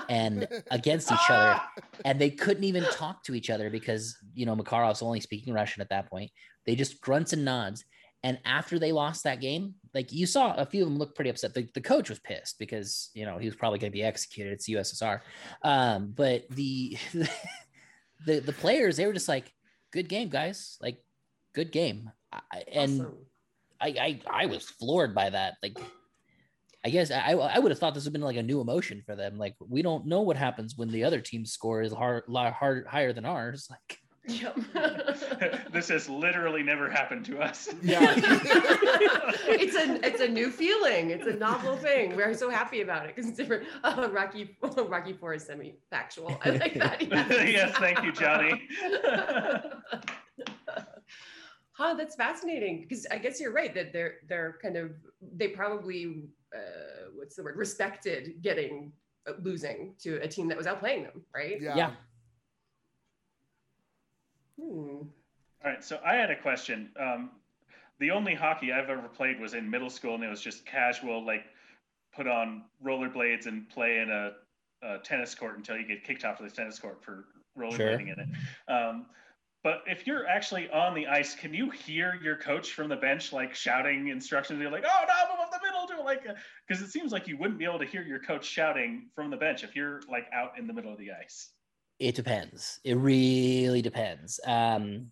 and against each other and they couldn't even talk to each other because you know makarov's only speaking russian at that point they just grunts and nods and after they lost that game like you saw a few of them look pretty upset the, the coach was pissed because you know he was probably going to be executed it's ussr um, but the the the players they were just like good game guys like good game I, and Awesome. I, I i was floored by that like I guess I, I would have thought this would have been like a new emotion for them. Like we don't know what happens when the other team's score is hard, lot hard, higher than ours. Like Yep. this has literally never happened to us. Yeah. it's a it's a new feeling. It's a novel thing. We're so happy about it because it's different. Uh, Rocky Rocky Four is semi factual. I like that. yes, thank you, Johnny. huh, that's fascinating because I guess you're right that they're they're kind of they probably uh, what's the word respected getting uh, losing to a team that was outplaying them, right? Yeah. yeah, Hmm. All right, so I had a question. Um, the only hockey I've ever played was in middle school, and it was just casual, like put on rollerblades and play in a, a tennis court until you get kicked off of the tennis court for rollerblading in it. Um, but if you're actually on the ice, can you hear your coach from the bench like shouting instructions? You're like, "Oh no, move up the middle!" Do like, because it seems like you wouldn't be able to hear your coach shouting from the bench if you're like out in the middle of the ice. It depends. It really depends. Um,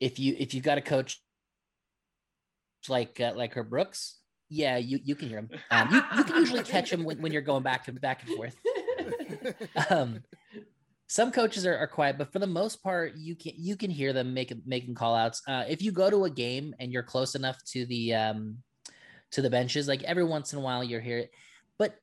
if you if you've got a coach like uh, like Herb Brooks, yeah, you you can hear him. Um, you you can usually catch him when, when you're going back and back and forth. um, some coaches are, are quiet, but for the most part, you can you can hear them making making call outs. Uh, if you go to a game and you're close enough to the um, to the benches, like every once in a while you're here. But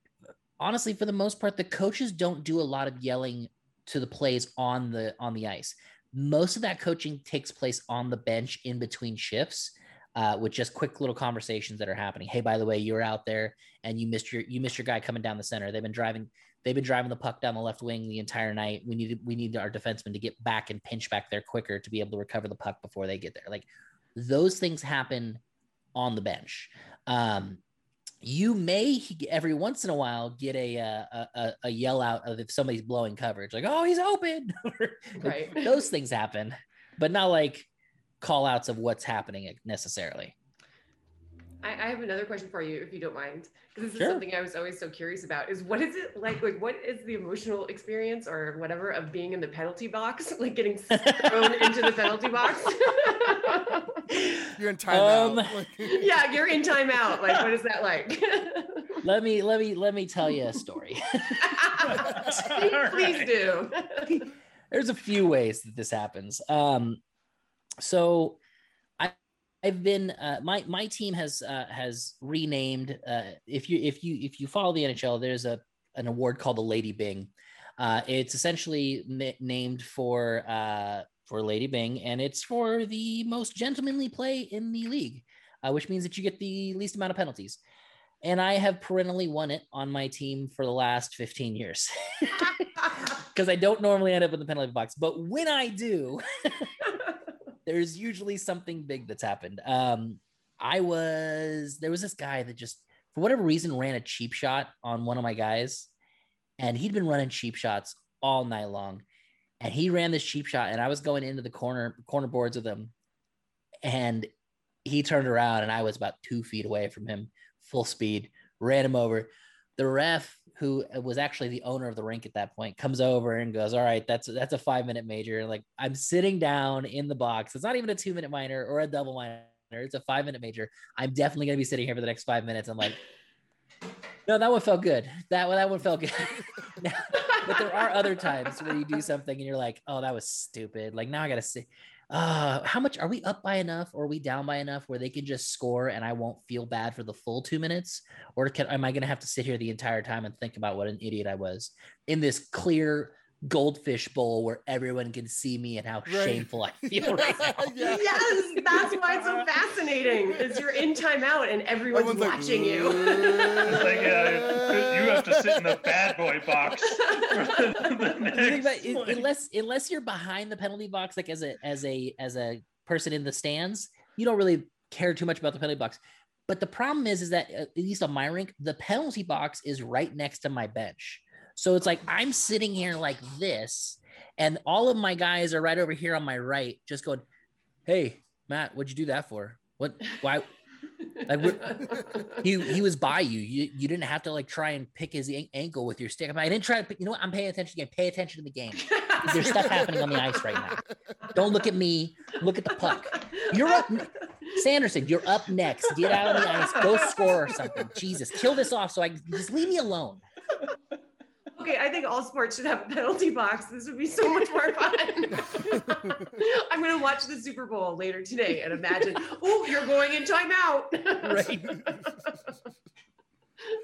honestly, for the most part, the coaches don't do a lot of yelling to the plays on the on the ice. Most of that coaching takes place on the bench in between shifts. Uh, with just quick little conversations that are happening. Hey, by the way, you were out there and you missed your you missed your guy coming down the center. They've been driving they've been driving the puck down the left wing the entire night. We need we need our defensemen to get back and pinch back there quicker to be able to recover the puck before they get there. Like those things happen on the bench. Um, you may every once in a while get a uh, a, a, a yell out of if somebody's blowing coverage, like "Oh, he's open." Right. Those things happen, but not like call outs of what's happening necessarily. I, I have another question for you, if you don't mind, because this Sure. is something I was always so curious about. Is what is it like? Like, what is the emotional experience or whatever of being in the penalty box, like getting thrown into the penalty box? You're in timeout. Um, yeah, you're in timeout. Like, what is that like? let me let me let me tell you a story. please, please do. there's a few ways that this happens. Um, so I I've been uh, my my team has uh, has renamed. Uh, if you if you if you follow the NHL, there's a an award called the Lady Byng. Uh, it's essentially n- named for uh, for Lady Byng, and it's for the most gentlemanly play in the league, uh, which means that you get the least amount of penalties. And I have perennially won it on my team for the last 15 years because I don't normally end up in the penalty box. But when I do, there's usually something big that's happened. Um, I was there was this guy that just for whatever reason ran a cheap shot on one of my guys, and he'd been running cheap shots all night long, and he ran this cheap shot, and I was going into the corner corner boards with him, and he turned around, and I was about two feet away from him, full speed, ran him over. The ref, who was actually the owner of the rink at that point, comes over and goes, "All right, that's that's a five minute major." Like I'm sitting down in the box. It's not even a two minute minor or a double minor. It's a five minute major. I'm definitely gonna be sitting here for the next five minutes. I'm like, no, that one felt good. That one that one felt good. But there are other times where you do something and you're like, oh, that was stupid. Like now I gotta see. Uh, how much are we up by enough or are we down by enough where they can just score and I won't feel bad for the full two minutes? Or can am I gonna have to sit here the entire time and think about what an idiot I was in this clear goldfish bowl where everyone can see me and how right. shameful I feel right now. yeah. Yes, that's why it's so fascinating. Is you're in timeout and everyone's, everyone's watching like, you. like uh, you have to sit in the bad boy box. about, unless unless you're behind the penalty box, like as a as a as a person in the stands, you don't really care too much about the penalty box. But the problem is, is that uh, at least on my rink, the penalty box is right next to my bench. So it's like I'm sitting here like this, and all of my guys are right over here on my right, just going, "Hey, Matt, what'd you do that for? What? Why?" like he he was by you. You you didn't have to like try and pick his ankle with your stick. I didn't try to. Pick, you know what? I'm paying attention to the game. Pay attention to the game. There's stuff happening on the ice right now. Don't look at me. Look at the puck. You're up, Sanderson. You're up next. Get out on the ice. Go score or something. Jesus, kill this off so I just leave me alone okay, I think all sports should have a penalty box. This would be so much more fun. I'm going to watch the Super Bowl later today and imagine, oh, you're going in timeout. right.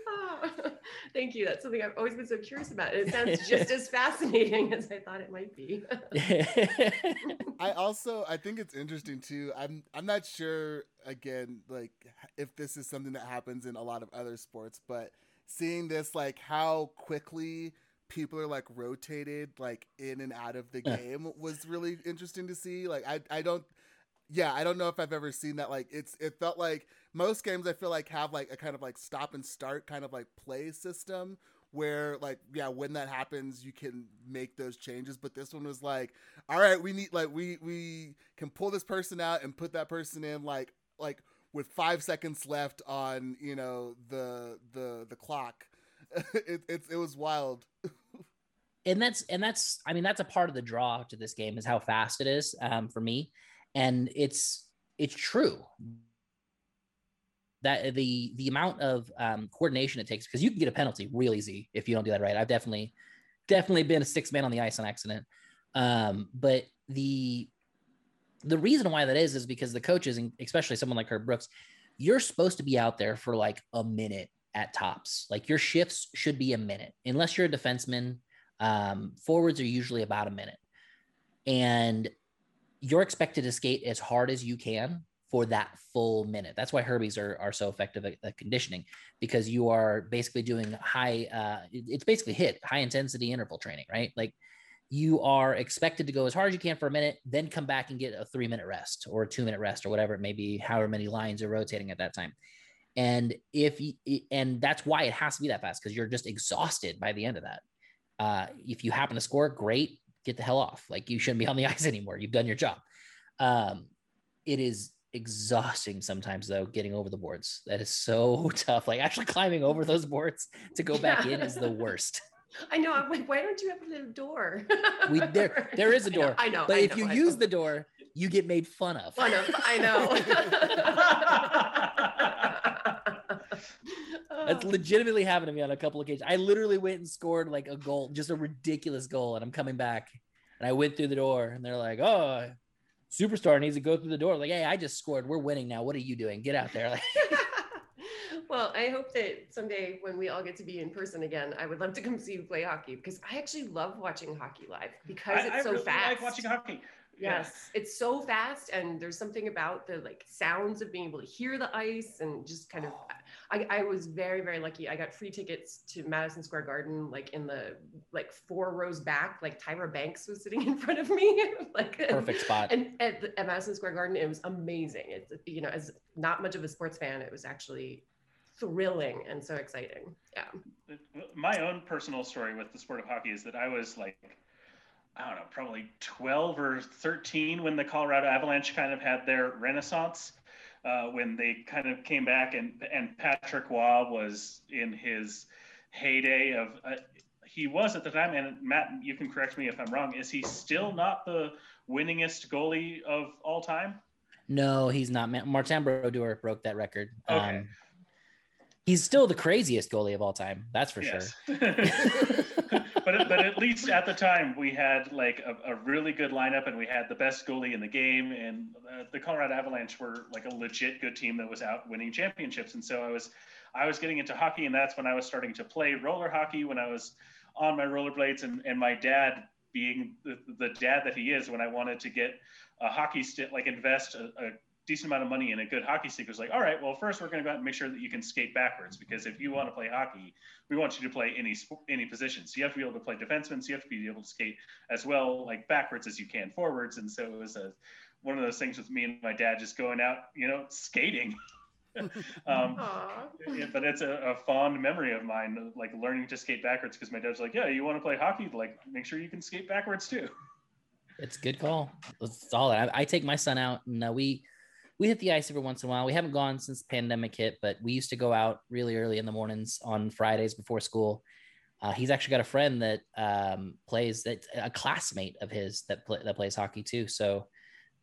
oh, thank you. That's something I've always been so curious about. It sounds just as fascinating as I thought it might be. I also I think it's interesting too. I'm I'm not sure again like if this is something that happens in a lot of other sports, but seeing this like how quickly people are like rotated like in and out of the game was really interesting to see. Like I I don't yeah, I don't know if I've ever seen that. Like it's it felt like most games I feel like have like a kind of like stop and start kind of like play system where like yeah when that happens you can make those changes but this one was like all right we need like we we can pull this person out and put that person in like like with five seconds left on you know the the the clock. it, it it was wild. and that's and that's I mean that's a part of the draw to this game is how fast it is um, for me, and it's it's true that the the amount of um, coordination it takes because you can get a penalty real easy if you don't do that right. I've definitely definitely been a six man on the ice on accident, um, but the the reason why that is is because the coaches, and especially someone like Herb Brooks, you're supposed to be out there for like a minute at tops. Like your shifts should be a minute, unless you're a defenseman. Um, forwards are usually about a minute, and you're expected to skate as hard as you can for that full minute. That's why Herbies are, are so effective at, at conditioning because you are basically doing high, uh, it's basically hit high intensity interval training, right? Like you are expected to go as hard as you can for a minute, then come back and get a three minute rest or a two minute rest or whatever it may be, however many lines are rotating at that time. And if you, and that's why it has to be that fast because you're just exhausted by the end of that. Uh, if you happen to score, great, get the hell off. Like you shouldn't be on the ice anymore. You've done your job. Um, it is exhausting sometimes though getting over the boards that is so tough like actually climbing over those boards to go back in is the worst I know. I'm like, why don't you have a little door? we there there is a door. I know. I know but I if know, you use the door, you get made fun of. Fun of. I know. That's legitimately happened to me on a couple of occasions. I literally went and scored like a goal, just a ridiculous goal, and I'm coming back, and I went through the door, and they're like, "Oh, superstar needs to go through the door." Like, hey, I just scored. We're winning now. What are you doing? Get out there! Like, well, I hope that someday when we all get to be in person again, I would love to come see you play hockey because I actually love watching hockey live because I, it's I so really fast. I like watching hockey. Yes, yeah. it's so fast, and there's something about the like sounds of being able to hear the ice and just kind of. I, I was very very lucky. I got free tickets to Madison Square Garden, like in the like four rows back. Like Tyra Banks was sitting in front of me, like perfect spot. And at, the, at Madison Square Garden, it was amazing. It's you know, as not much of a sports fan, it was actually thrilling and so exciting. Yeah. My own personal story with the sport of hockey is that I was like, I don't know, probably 12 or 13 when the Colorado Avalanche kind of had their renaissance. Uh, when they kind of came back and and Patrick Roy was in his heyday of uh, he was at the time and Matt you can correct me if I'm wrong is he still not the winningest goalie of all time? No, he's not. Martin Brodeur broke that record. Okay. Um, he's still the craziest goalie of all time. That's for yes. sure. but but at least at the time we had like a, a, really good lineup and we had the best goalie in the game and uh, the Colorado Avalanche were like a legit good team that was out winning championships and so I was I was getting into hockey and that's when I was starting to play roller hockey when I was on my rollerblades, and, and my dad being the, the dad that he is, when I wanted to get a hockey stick, like invest a, a decent amount of money and a good hockey stick was like, all right, well, first we're going to go out and make sure that you can skate backwards because if you want to play hockey, we want you to play any any position. So you have to be able to play defenseman. So you have to be able to skate as well, like backwards as you can forwards. And so it was a one of those things with me and my dad just going out, you know, skating. um, yeah, but it's a, a, fond memory of mine, like learning to skate backwards because my dad's like, yeah, you want to play hockey, like make sure you can skate backwards too. It's good call. It's all I, I take my son out and uh, we we hit the ice every once in a while. We haven't gone since the pandemic hit, but we used to go out really early in the mornings on Fridays before school. Uh, he's actually got a friend that um, plays that a classmate of his that play, that plays hockey too. So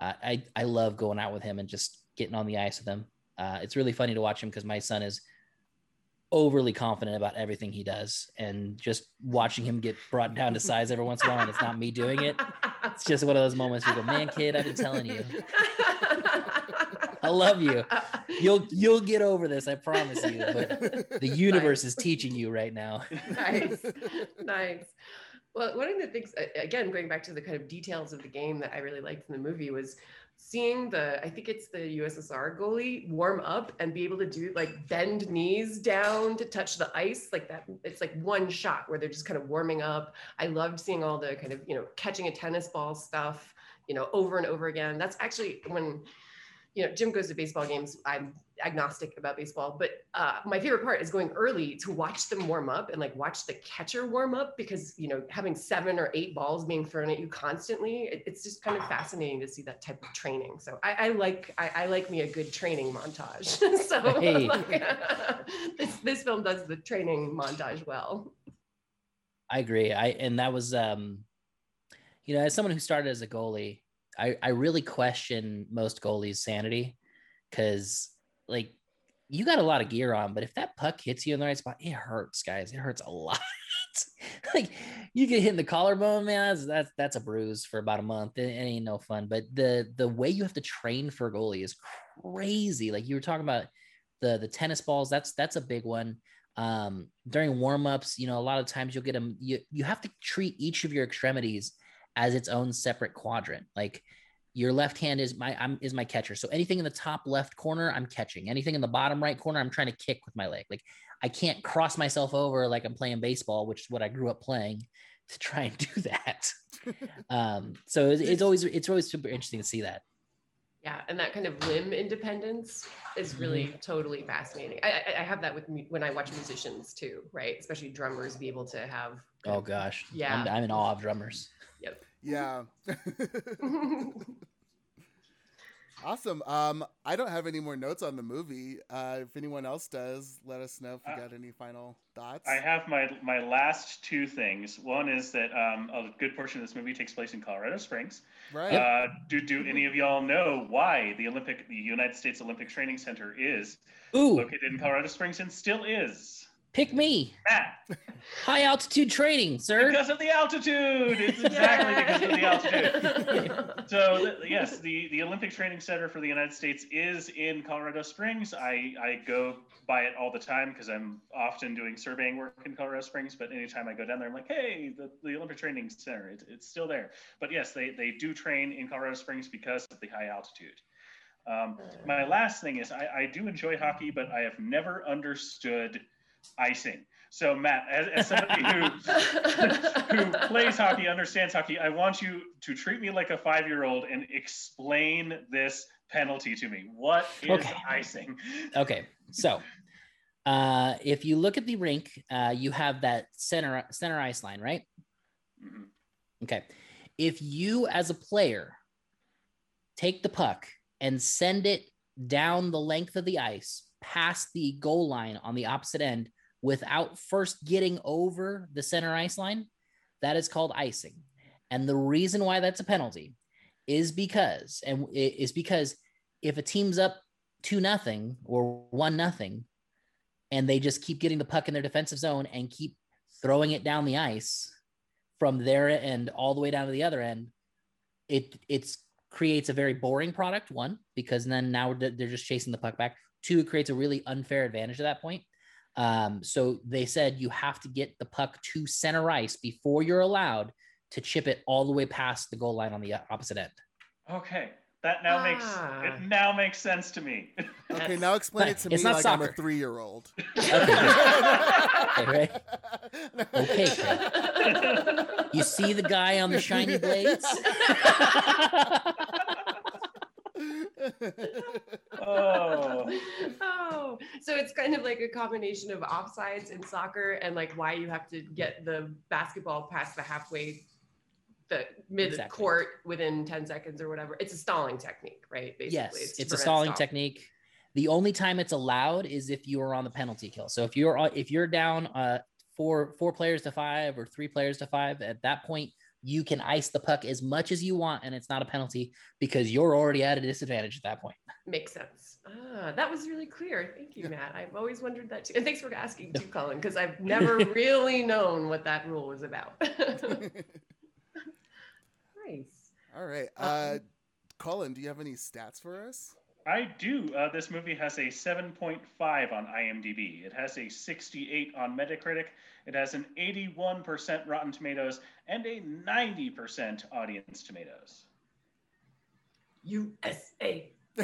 uh, I I love going out with him and just getting on the ice with him. Uh, it's really funny to watch him because my son is overly confident about everything he does, and just watching him get brought down to size every once in a while, and it's not me doing it. It's just one of those moments you go, "Man, kid, I've been telling you." I love you. You'll you'll get over this, I promise you. But the universe nice. is teaching you right now. nice, nice. Well, one of the things, again, going back to the kind of details of the game that I really liked in the movie was seeing the, I think it's the USSR goalie warm up and be able to do like bend knees down to touch the ice like that. It's like one shot where they're just kind of warming up. I loved seeing all the kind of, you know, catching a tennis ball stuff, you know, over and over again. That's actually when you know, Jim goes to baseball games. I'm agnostic about baseball, but uh, my favorite part is going early to watch them warm up and like watch the catcher warm up because you know having seven or eight balls being thrown at you constantly, it, it's just kind of fascinating to see that type of training. So I, I like I, I, like me a good training montage. so hey. like, this this film does the training montage well. I agree. I and that was um, you know, as someone who started as a goalie I, I really question most goalies' sanity because like you got a lot of gear on, but if that puck hits you in the right spot, it hurts, guys. It hurts a lot. like you get hit in the collarbone, man. That's, that's that's a bruise for about a month. It, it, ain't no fun. But the the way you have to train for a goalie is crazy. Like you were talking about the the tennis balls. That's that's a big one. Um, during warmups, you know, a lot of times you'll get them. You you have to treat each of your extremities as its own separate quadrant. Like your left hand is my I'm is my catcher. So anything in the top left corner, I'm catching. Anything in the bottom right corner, I'm trying to kick with my leg. Like I can't cross myself over like I'm playing baseball, which is what I grew up playing to try and do that. um, so it's, it's always it's always super interesting to see that. Yeah, and that kind of limb independence is really mm-hmm. totally fascinating. I, I have that with me when I watch musicians too, right? Especially drummers, be able to have. Oh gosh, yeah, I'm, I'm in awe of drummers. Yep. Yeah. awesome. Um, I don't have any more notes on the movie. Uh, if anyone else does, let us know if you uh, got any final thoughts. I have my my last two things. One is that um, a good portion of this movie takes place in Colorado Springs. Right. Uh, do do any of y'all know why the Olympic the United States Olympic Training Center is Ooh. located in Colorado Springs and still is? Pick me. Matt. High altitude training, sir. Because of the altitude. It's exactly because of the altitude. so, yes, the, the Olympic Training Center for the United States is in Colorado Springs. I, I go by it all the time because I'm often doing surveying work in Colorado Springs. But anytime I go down there, I'm like, hey, the, the Olympic Training Center, it, it's still there. But yes, they, they do train in Colorado Springs because of the high altitude. Um, my last thing is I, I do enjoy hockey, but I have never understood – icing. So Matt, as, as somebody who who plays hockey, understands hockey, I want you to treat me like a five year old and explain this penalty to me. What is okay. icing? Okay, so uh, if you look at the rink, uh, you have that center center ice line, right? Mm-hmm. Okay, if you as a player take the puck and send it down the length of the ice past the goal line on the opposite end without first getting over the center ice line, that is called icing. And the reason why that's a penalty is because, and it is because if a team's up two nothing or one nothing, and they just keep getting the puck in their defensive zone and keep throwing it down the ice from their end all the way down to the other end, it it's creates a very boring product. One, because then now they're just chasing the puck back. Two, it creates a really unfair advantage at that point. Um, so they said you have to get the puck to center ice before you're allowed to chip it all the way past the goal line on the opposite end. Okay. That now makes Ah. it now makes sense to me. Okay, now explain it But to me it's not like I'm a three-year-old. Okay, right? Okay, You see the guy on the shiny blades? oh. so it's kind of like a combination of offsides in soccer and like why you have to get the basketball past the halfway, the mid Exactly. court within 10 seconds or whatever. It's a stalling technique, right? Basically, yes, to it's a stalling stall. technique. The only time it's allowed is if you are on the penalty kill. So if you're if you're down uh four four players to five or three players to five, at that point you can ice the puck as much as you want, and it's not a penalty because you're already at a disadvantage at that point. Makes sense. Ah, that was really clear. Thank you, Matt. I've always wondered that too. And thanks for asking too, Colin, because I've never really known what that rule was about. nice. All right. Uh, Colin, do you have any stats for us? I do. Uh, this movie has a 7.5 on IMDb. It has a 68 on Metacritic. It has an 81% Rotten Tomatoes and a 90% Audience Tomatoes. USA.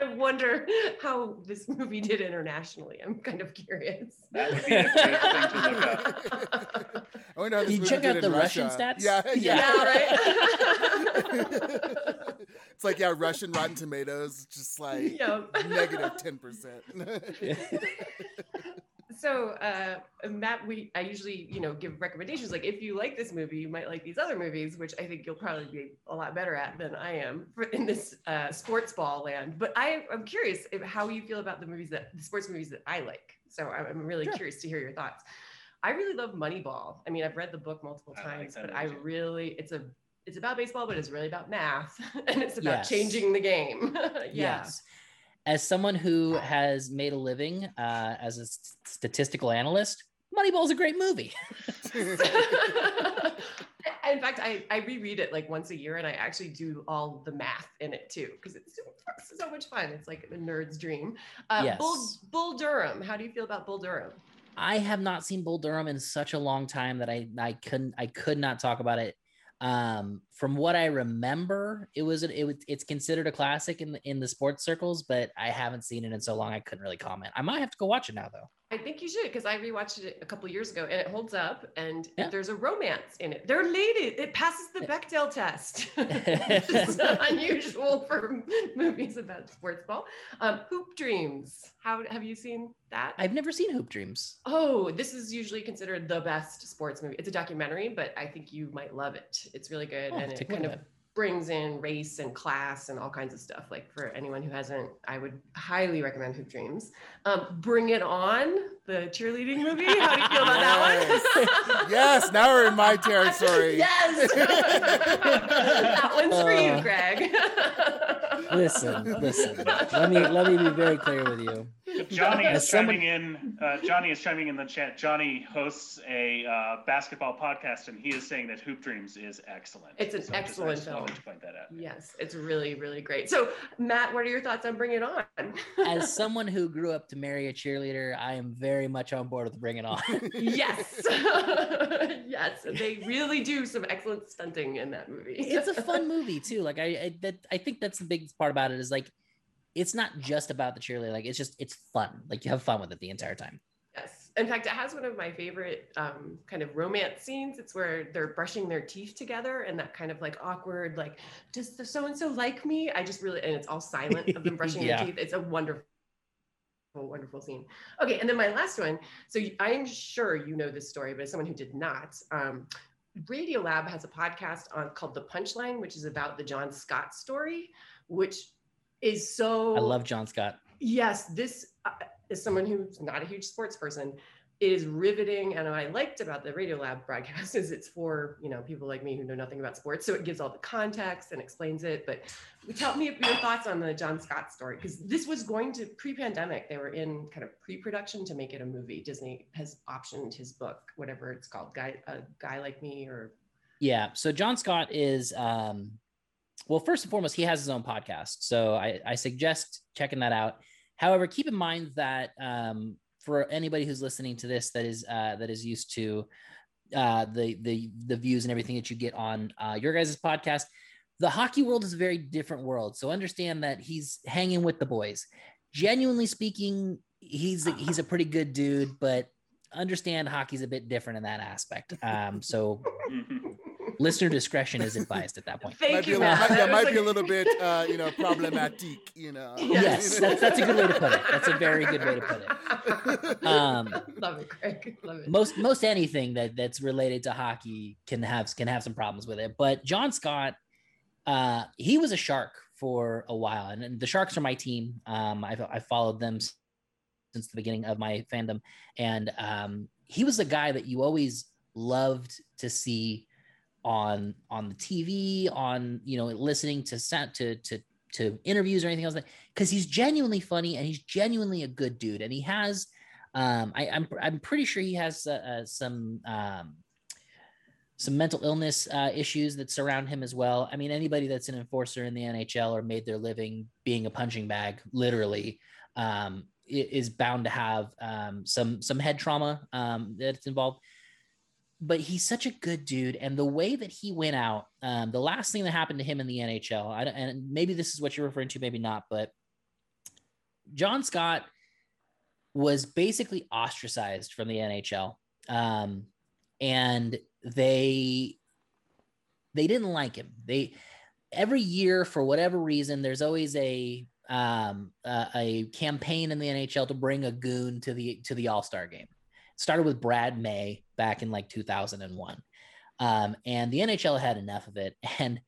I wonder how this movie did internationally. I'm kind of curious. That would be a great thing to look up. I wonder how this you movie check did out in the Russian Russia. stats? Yeah, Yeah. Yeah, right. it's like yeah, Russian Rotten Tomatoes, just like yeah. negative ten percent. So, uh, Matt, we I usually you know give recommendations. Like, if you like this movie, you might like these other movies, which I think you'll probably be a lot better at than I am for, in this uh, sports ball land. But I, I'm curious if, how you feel about the movies that the sports movies that I like. So I'm, really Sure. curious to hear your thoughts. I really love Moneyball. I mean, I've read the book multiple I like times, but movie I really it's a it's about baseball, but it's really about math and it's about Yes. changing the game. yeah. Yes. As someone who has made a living uh, as a statistical analyst, Moneyball is a great movie. in fact, I, I reread it like once a year and I actually do all the math in it too because it's so, much fun. It's like a nerd's dream. Uh, Bull, Yes. Bull Durham. How do you feel about Bull Durham? I have not seen Bull Durham in such a long time that I I couldn't I could not talk about it. Um, from what I remember, it was it was it's considered a classic in the in the sports circles, but I haven't seen it in so long I couldn't really comment. I might have to go watch it now though. I think you should because I rewatched it a couple years ago and it holds up and Yeah. there's a romance in it. They're related. It passes the Bechdel test, it's unusual for movies about sports ball. Um, Hoop Dreams. How have you seen that? I've never seen Hoop Dreams. Oh, this is usually considered the best sports movie. It's a documentary, but I think you might love it. It's really good Oh, and it kind of it. brings in race and class and all kinds of stuff. Like for anyone who hasn't, I would highly recommend Hoop Dreams. Um, Bring It On, the cheerleading movie. How do you feel about that one? yes, now we're in my territory. yes. that one's for you, Uh, Greg. Listen, listen. Let me let me be very clear with you. Johnny is someone- chiming in. Uh, Johnny is chiming in the chat. Johnny hosts a uh, basketball podcast, and he is saying that Hoop Dreams is excellent. It's an So excellent just film. to point that out. yes, it's really, really great. So, Matt, what are your thoughts on Bring It On? As someone who grew up to marry a cheerleader, I am very much on board with Bring It On. yes yes they really do some excellent stunting in that movie it's a fun movie too. Like I, I that I think that's the biggest part about it is like it's not just about the cheerleader. Like it's just it's fun. Like you have fun with it the entire time. yes in fact it has one of my favorite um, kind of romance scenes it's where they're brushing their teeth together and that kind of like awkward like does the so and so like me i just really and it's all silent of them brushing Yeah. their teeth it's a wonderful wonderful scene okay and then my last one so i'm sure you know this story but as someone who did not um, Radiolab has a podcast on called the punchline which is about the john scott story which is so I love John Scott. yes this uh, is someone who's not a huge sports person it is riveting and what i liked about the Radiolab broadcast is it's for you know people like me who know nothing about sports so it gives all the context and explains it but tell me your thoughts on the john scott story because this was going to pre-pandemic they were in kind of pre-production to make it a movie disney has optioned his book whatever it's called guy a guy like me or Yeah. So John Scott is um well, first and foremost, he has his own podcast. So I, I suggest checking that out. however, keep in mind that um, for anybody who's listening to this that is uh, that is used to uh, the the the views and everything that you get on uh, your guys' podcast, the hockey world is a very different world. So understand that he's hanging with the boys. Genuinely speaking, he's he's a pretty good dude, but understand hockey's a bit different in that aspect. Um, so listener discretion is advised at that point. Thank might you, be a, might, yeah, That might like- be a little bit, uh, you know, problematic. You know. Yes, that's, that's a good way to put it. That's a very good way to put it. Um, Love it, Craig. Love it. most most anything that that's related to hockey can have can have some problems with it. But John Scott, uh, he was a shark for a while, and, and the Sharks are my team. Um, I've I followed them since the beginning of my fandom, and um, he was a guy that you always loved to see on on the TV, on you know, listening to sa- to to to interviews or anything else, because he's genuinely funny and he's genuinely a good dude, and he has um, I, I'm I'm pretty sure he has uh, uh, some um, some mental illness uh, issues that surround him as well. I mean, anybody that's an enforcer in the NHL or made their living being a punching bag, literally, um, is bound to have um, some some head trauma um, that's involved. But he's such a good dude, and the way that he went out, um, the last thing that happened to him in the NHL, I, and maybe this is what you're referring to, maybe not, but John Scott was basically ostracized from the NHL. Um, and they they didn't like him. They every year for whatever reason, there's always a um, uh, a campaign in the NHL to bring a goon to the to the All Star game. Started with Brad May back in like 2001, um, and the NHL had enough of it. And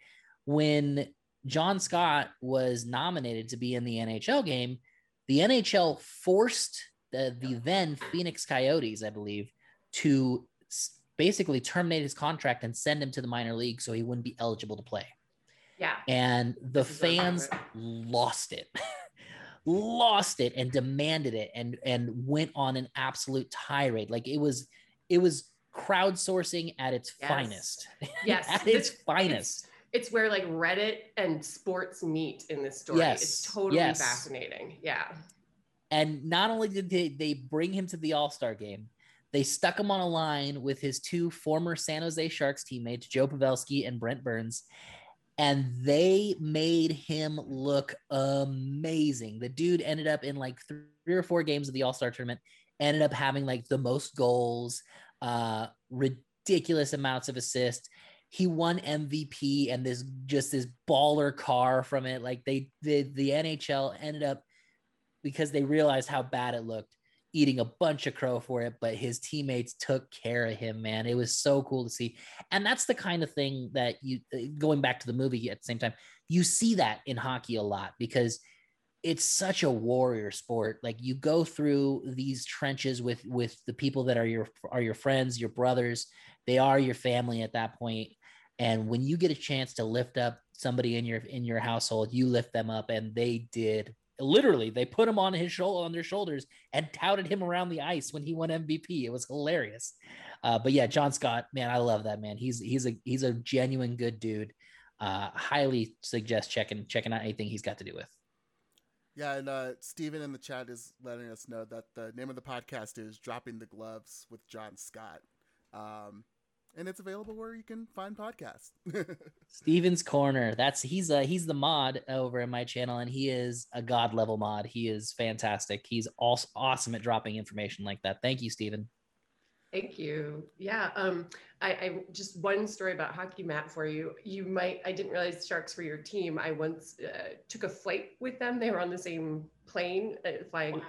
when John Scott was nominated to be in the NHL game, the NHL forced the, the then Phoenix Coyotes, I believe, to basically terminate his contract and send him to the minor league so he wouldn't be eligible to play. Yeah. And the This is what fans lost it. lost it and demanded it and and went on an absolute tirade like it was it was crowdsourcing at its Yes. finest Yes. at its finest It's where like Reddit and sports meet in this story. Yes, It's totally yes. fascinating. Yeah. And not only did they, they bring him to the All Star game, they stuck him on a line with his two former San Jose Sharks teammates, Joe Pavelski and Brent Burns. And they made him look amazing. The dude ended up in like three or four games of the All Star tournament, ended up having like the most goals, uh, ridiculous amounts of assists. He won MVP and this just this baller car from it. Like they the the NHL ended up because they realized how bad it looked eating a bunch of crow for it but his teammates took care of him man. It was so cool to see. And that's the kind of thing that you uh, going back to the movie at the same time you see that in hockey a lot because it's such a warrior sport. Like you go through these trenches with with the people that are your are your friends your brothers. They are your family at that point. And when you get a chance to lift up somebody in your in your household you lift them up and they did literally they put him on his shoulder on their shoulders and touted him around the ice when he won MVP. It was hilarious. Uh, but yeah, John Scott, man, I love that man. He's he's a he's a genuine good dude. Uh, highly suggest checking checking out anything he's got to do with. Yeah, and uh, Steven in the chat is letting us know that the name of the podcast is Dropping the Gloves with John Scott. Um, and it's available where you can find podcasts. Steven's Corner. That's he's a he's the mod over in my channel, and he is a god level mod. He is fantastic. He's also awesome at dropping information like that. Thank you, Steven. Thank you. Yeah. Um, I, I just one story about hockey Matt for you. You might I didn't realize Sharks were your team. I once uh, took a flight with them. They were on the same plane uh, flying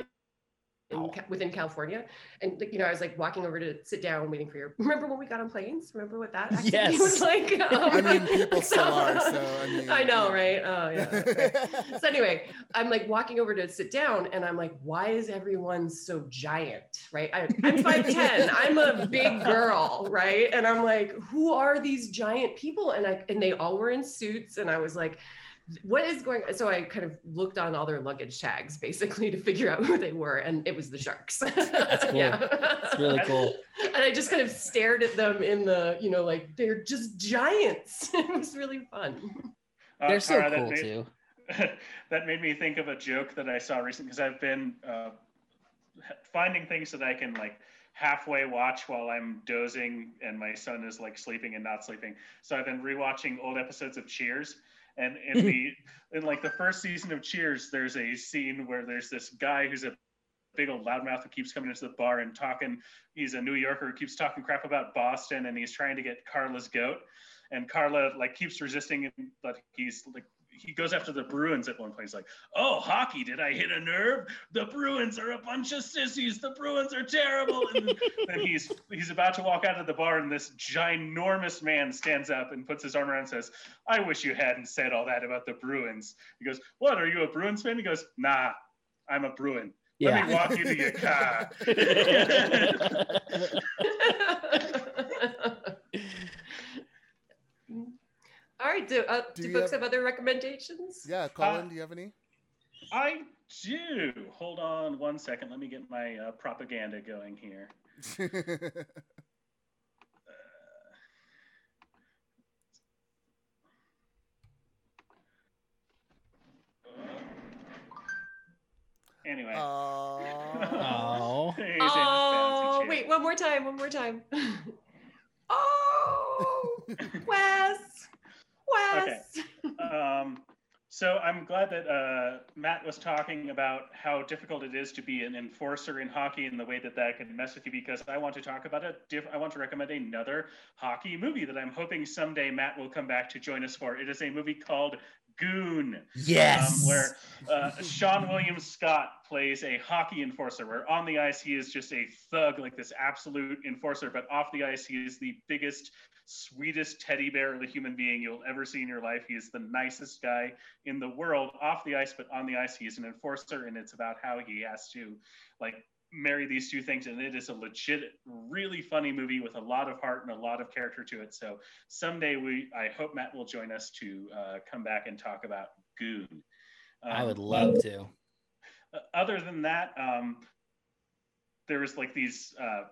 in, within California. And you know, I was like walking over to sit down, waiting for your. Remember when we got on planes? Remember what that activity Yes. was like? Um, I mean, people still are, so, I mean, I know, yeah. right? Oh yeah. so anyway, I'm like walking over to sit down, and I'm like, why is everyone so giant, right? I, I'm 5'10, I'm a big girl, right? And I'm like, who are these giant people? And I and they all were in suits, and I was like. What is going so I kind of looked on all their luggage tags basically to figure out who they were and it was the sharks. That's cool. yeah. It's really cool. and I just kind of stared at them in the, you know, like they're just giants. it was really fun. Uh, They're so Tara, that cool made- too. that made me think of a joke that I saw recently because I've been uh, finding things that I can like halfway watch while I'm dozing and my son is like sleeping and not sleeping. So I've been rewatching old episodes of Cheers. And in the in like the first season of Cheers, there's a scene where there's this guy who's a big old loudmouth who keeps coming into the bar and talking. He's a New Yorker who keeps talking crap about Boston, and he's trying to get Carla's goat. And Carla like keeps resisting, him but he's like he goes after the Bruins at one point. He's like, "Oh, hockey! Did I hit a nerve? The Bruins are a bunch of sissies. The Bruins are terrible." And then he's he's about to walk out of the bar, and this ginormous man stands up and puts his arm around and says, "I wish you hadn't said all that about the Bruins." He goes, "What? Are you a Bruins fan?" He goes, "Nah, I'm a Bruin." Let Yeah. me walk you to your car. All right. Do, uh, Do do, you books have- have other recommendations? Yeah, Colin, do you have any? I do. Hold on one second. Let me get my uh, propaganda going here. Anyway. Aw. Oh. Oh, wait, one more time, one more time. oh, Wes, Wes. um, so I'm glad that uh, Matt was talking about how difficult it is to be an enforcer in hockey and the way that that can mess with you. Because I want to talk about a diff- I want to recommend another hockey movie that I'm hoping someday Matt will come back to join us for. It is a movie called Goon. Yes. um, where uh, Seann William Scott plays a hockey enforcer, where on the ice he is just a thug, like this absolute enforcer, but off the ice he is the biggest, sweetest teddy bear of a human being you'll ever see in your life. He is the nicest guy in the world off the ice, but on the ice he is an enforcer, and it's about how he has to like marry these two things and it is a legit really funny movie with a lot of heart and a lot of character to it so someday we i hope matt will join us to uh, come back and talk about goon I Um, would love to. uh, other than that, um, there was like these uh,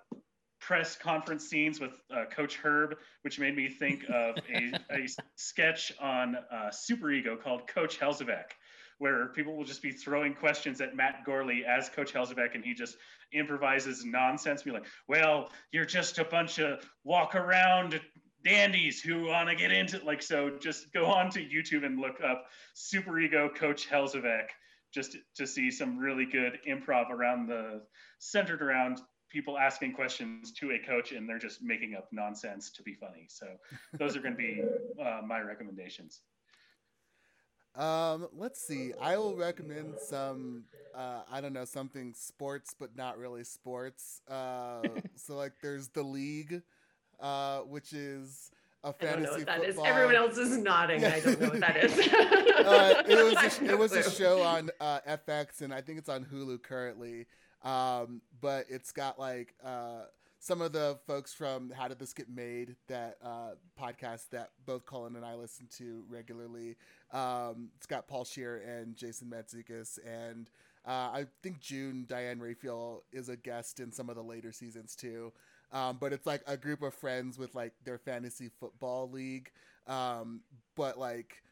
press conference scenes with uh, Coach Herb, which made me think of a, a sketch on uh, Super Ego called Coach Helzevek, where people will just be throwing questions at Matt Gourley as Coach Helzevek, and he just improvises nonsense, be like, "Well, you're just a bunch of walk around." dandies who want to get into like so just go on to youtube and look up super ego coach helzevek just to see some really good improv around the centered around people asking questions to a coach and they're just making up nonsense to be funny. So those are going to be uh, my recommendations. Um, let's see. I will recommend some. Uh, I don't know something sports, but not really sports. Uh, so like there's the league, uh, which is a fantasy don't know what that is. football. Everyone else is nodding. Yeah. I don't know what that is. uh, it was I a, have it was a show on uh, FX, and I think it's on Hulu currently. Um, but it's got like uh, some of the folks from How Did This Get Made, that uh, podcast that both Colin and I listen to regularly. Um, it's got Paul Scheer and Jason Mantzoukas, and uh, I think June Diane Raphael is a guest in some of the later seasons too. Um, but it's like a group of friends with like their fantasy football league. Um, but like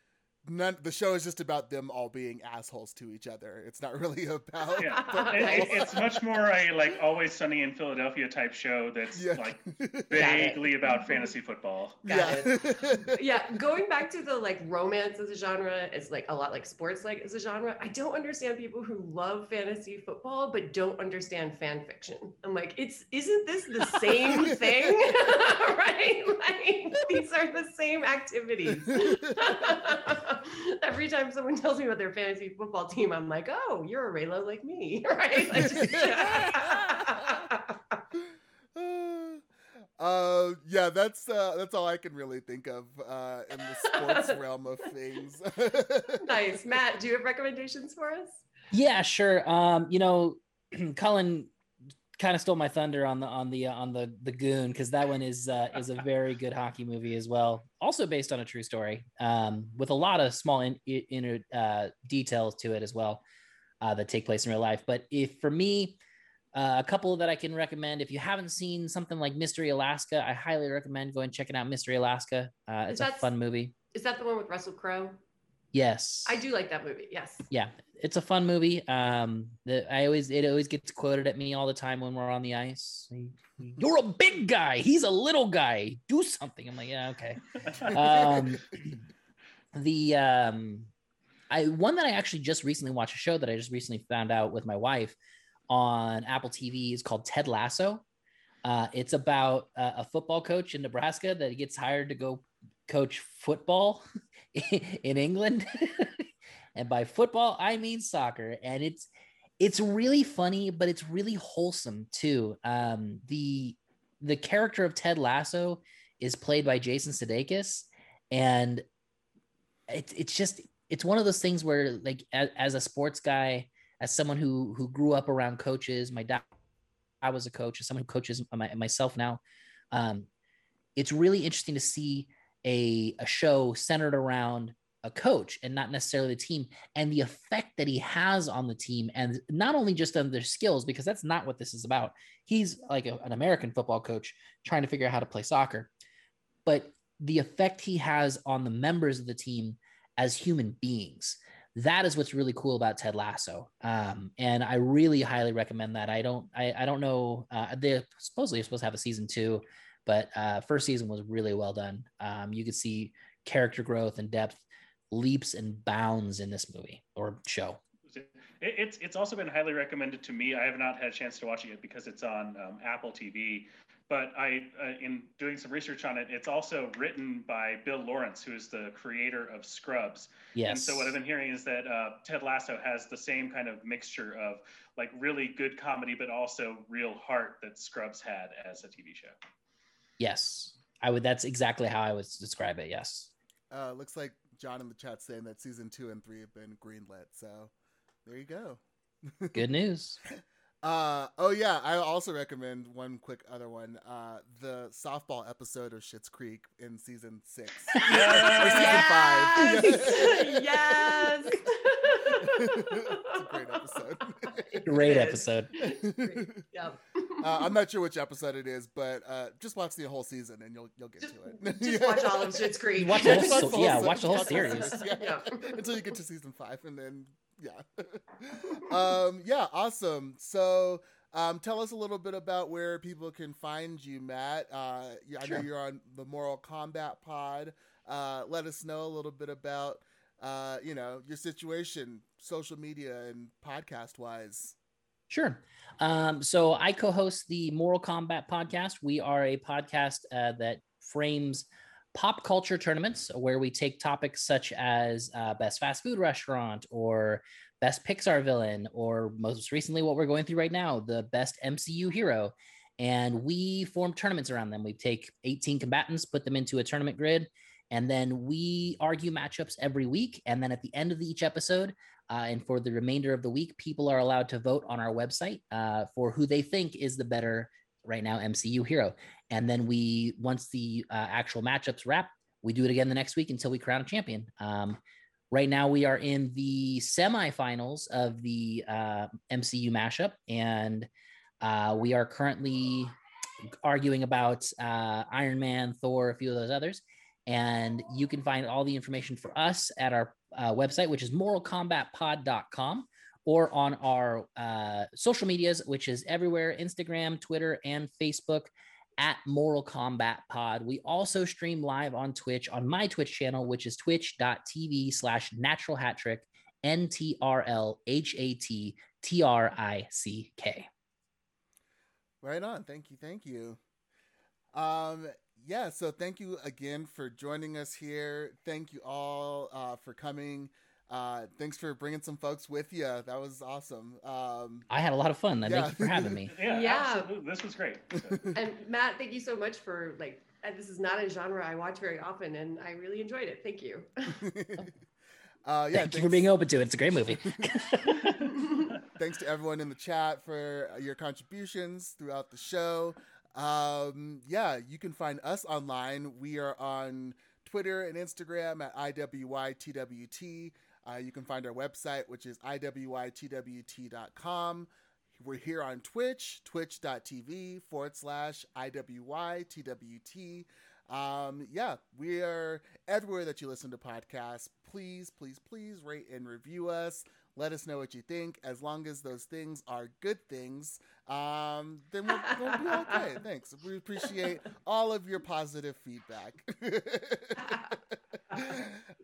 none the show is just about them all being assholes to each other. It's not really about Yeah. It, it- it's much more a like Always Sunny in Philadelphia type show that's yeah. like vaguely about fantasy football. Got yeah. yeah, going back to the like romance as a genre is like a lot like sports like as a genre. I don't understand people who love fantasy football but don't understand fan fiction. I'm like, it's isn't this the same thing? right? Like these are the same activities. Every time someone tells me about their fantasy football team, I'm like, oh, you're a Raylo like me, right? I just- uh, yeah, that's uh, that's all I can really think of uh, in the sports realm of things. nice, Matt. Do you have recommendations for us? Yeah, sure. Um, you know, Colin kind of stole my thunder on the on the uh, on the the Goon because that one is uh, is a very good hockey movie as well. Also based on a true story, um, with a lot of small in, in, inner uh, details to it as well uh, that take place in real life. But if for me, uh, a couple that I can recommend if you haven't seen something like Mystery Alaska, I highly recommend going checking out Mystery Alaska. Uh, it's a fun movie. Is that the one with Russell Crowe? Yes. I do like that movie. Yes. Yeah, it's a fun movie. Um, the, I always it always gets quoted at me all the time when we're on the ice. You're a big guy. He's a little guy. Do something. I'm like, yeah, okay. Um, the um, I one that I actually just recently watched a show that I just recently found out with my wife on Apple TV is called Ted Lasso. Uh, it's about uh, a football coach in Nebraska that gets hired to go coach football in England. and by football, I mean soccer. And it's it's really funny, but it's really wholesome too. Um, the the character of Ted Lasso is played by Jason Sudeikis, and it's it's just it's one of those things where like as, as a sports guy, as someone who who grew up around coaches, my dad I was a coach, as someone who coaches my, myself now. Um, it's really interesting to see a, a show centered around a coach and not necessarily the team and the effect that he has on the team and not only just on their skills because that's not what this is about. He's like a, an american football coach trying to figure out how to play soccer but the effect he has on the members of the team as human beings that is what's really cool about ted lasso. Um, and i really highly recommend that. I don't i, I don't know uh, they supposedly supposed to have a season two but uh, first season was really well done. Um, you could see character growth and depth, leaps and bounds in this movie or show. It's it's also been highly recommended to me. I have not had a chance to watch it yet because it's on um, Apple TV. But I, uh, in doing some research on it, it's also written by Bill Lawrence, who is the creator of Scrubs. Yes. And so what I've been hearing is that uh, Ted Lasso has the same kind of mixture of like really good comedy, but also real heart that Scrubs had as a TV show. Yes, I would. That's exactly how I would describe it. Yes. Uh, looks like John in the chat saying that season two and three have been greenlit. So there you go. Good news. Uh, oh yeah, I also recommend one quick other one. Uh, the softball episode of Schitt's Creek in season six yes! or season five. yes. it's a great episode. Great episode. Yep. Uh, I'm not sure which episode it is, but uh, just watch the whole season and you'll you'll get Just- to it. Just watch all of Schitt's Creek. Watch the whole, Just so- yeah, watch the whole series. Yeah. Yeah. Until you get to season five, and then yeah, um, yeah, awesome. So. Um, tell us a little bit about where people can find you, Matt. Uh, yeah, I know you're on the Moral Combat Pod. Uh, let us know a little bit about, uh, you know, your situation, social media and podcast wise. Sure. Um, so I co-host the Moral Combat podcast. We are a podcast uh, that frames pop culture tournaments where we take topics such as uh, best fast food restaurant or best Pixar villain, or most recently what we're going through right now, the best MCU hero. And we form tournaments around them. We take 18 combatants, put them into a tournament grid, and then we argue matchups every week. And then at the end of each episode, uh, and for the remainder of the week, people are allowed to vote on our website uh, for who they think is the better right now MCU hero. And then we, once the uh, actual matchups wrap, we do it again the next week until we crown a champion. Um, right now, we are in the semifinals of the uh, MCU mashup, and uh, we are currently arguing about uh, Iron Man, Thor, a few of those others. And you can find all the information for us at our uh, website, which is moralcombatpod.com, or on our uh, social medias, which is everywhere Instagram, Twitter, and Facebook at Moral Combat Pod. We also stream live on Twitch on my Twitch channel, which is twitch.tv slash natural hat trick, N T R L H A T T R I C K. Right on. Thank you. Thank you. Um, yeah, so thank you again for joining us here. Thank you all uh, for coming. Uh, thanks for bringing some folks with you. That was awesome. Um, I had a lot of fun. Yeah. Thank you for having me. Yeah, Yeah. absolutely. This was great. And Matt, thank you so much for like. uh, This is not a genre I watch very often, and I really enjoyed it. Thank you. uh, yeah, Thank you for being open to it. It's a great movie. thanks to everyone in the chat for your contributions throughout the show. Um, yeah, you can find us online. We are on Twitter and Instagram at IWYTWT. Uh, you can find our website, which is IWYTWT.com. We're here on Twitch, twitch.tv forward slash IWYTWT. Um, yeah, we are everywhere that you listen to podcasts. Please, please, please rate and review us. Let us know what you think. As long as those things are good things, um, then we'll, we'll be okay. Thanks. We appreciate all of your positive feedback.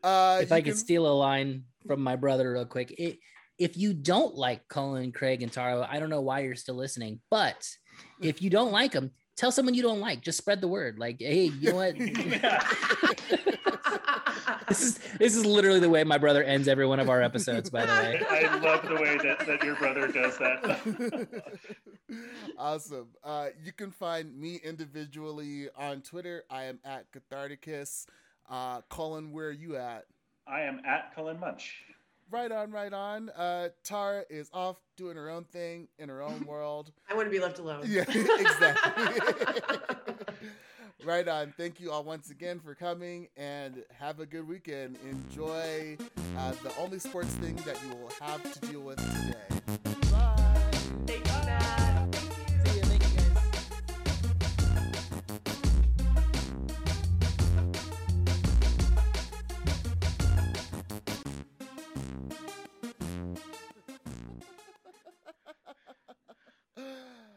uh, if I could steal a line from my brother real quick, it, if you don't like Colin, Craig, and Tara, I don't know why you're still listening. But if you don't like them, tell someone you don't like. Just spread the word. Like, hey, you know what? this is this is literally the way my brother ends every one of our episodes. By the way, I love the way that, that your brother does that. awesome. Uh, you can find me individually on Twitter. I am at Catharticus. Uh, Colin, where are you at? I am at Colin Munch. Right on, right on. Uh, Tara is off doing her own thing in her own world. I want to be left alone. Yeah, exactly. right on. Thank you all once again for coming and have a good weekend. Enjoy uh, the only sports thing that you will have to deal with today.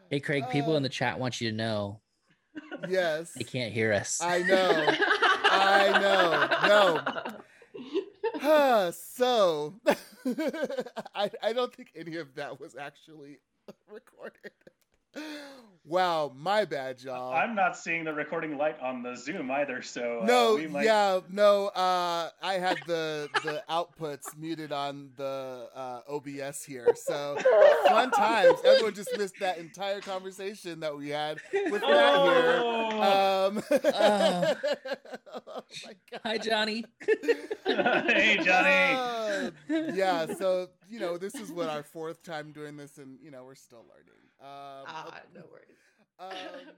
Hey Craig, people in the chat want you to know Yes. they can't hear us. I know. I know. No. Huh, so I I don't think any of that was actually recorded. Wow, my bad, y'all. I'm not seeing the recording light on the Zoom either, so uh, no, we might... yeah, no. Uh, I had the the outputs muted on the uh, OBS here, so fun times. Everyone just missed that entire conversation that we had with Matt here. Oh. Um, Oh. oh my God. Hi Johnny. hey, Johnny. Uh, yeah, so you know, this is what our fourth time doing this, and you know, we're still learning. Um, Ah, no worries. um,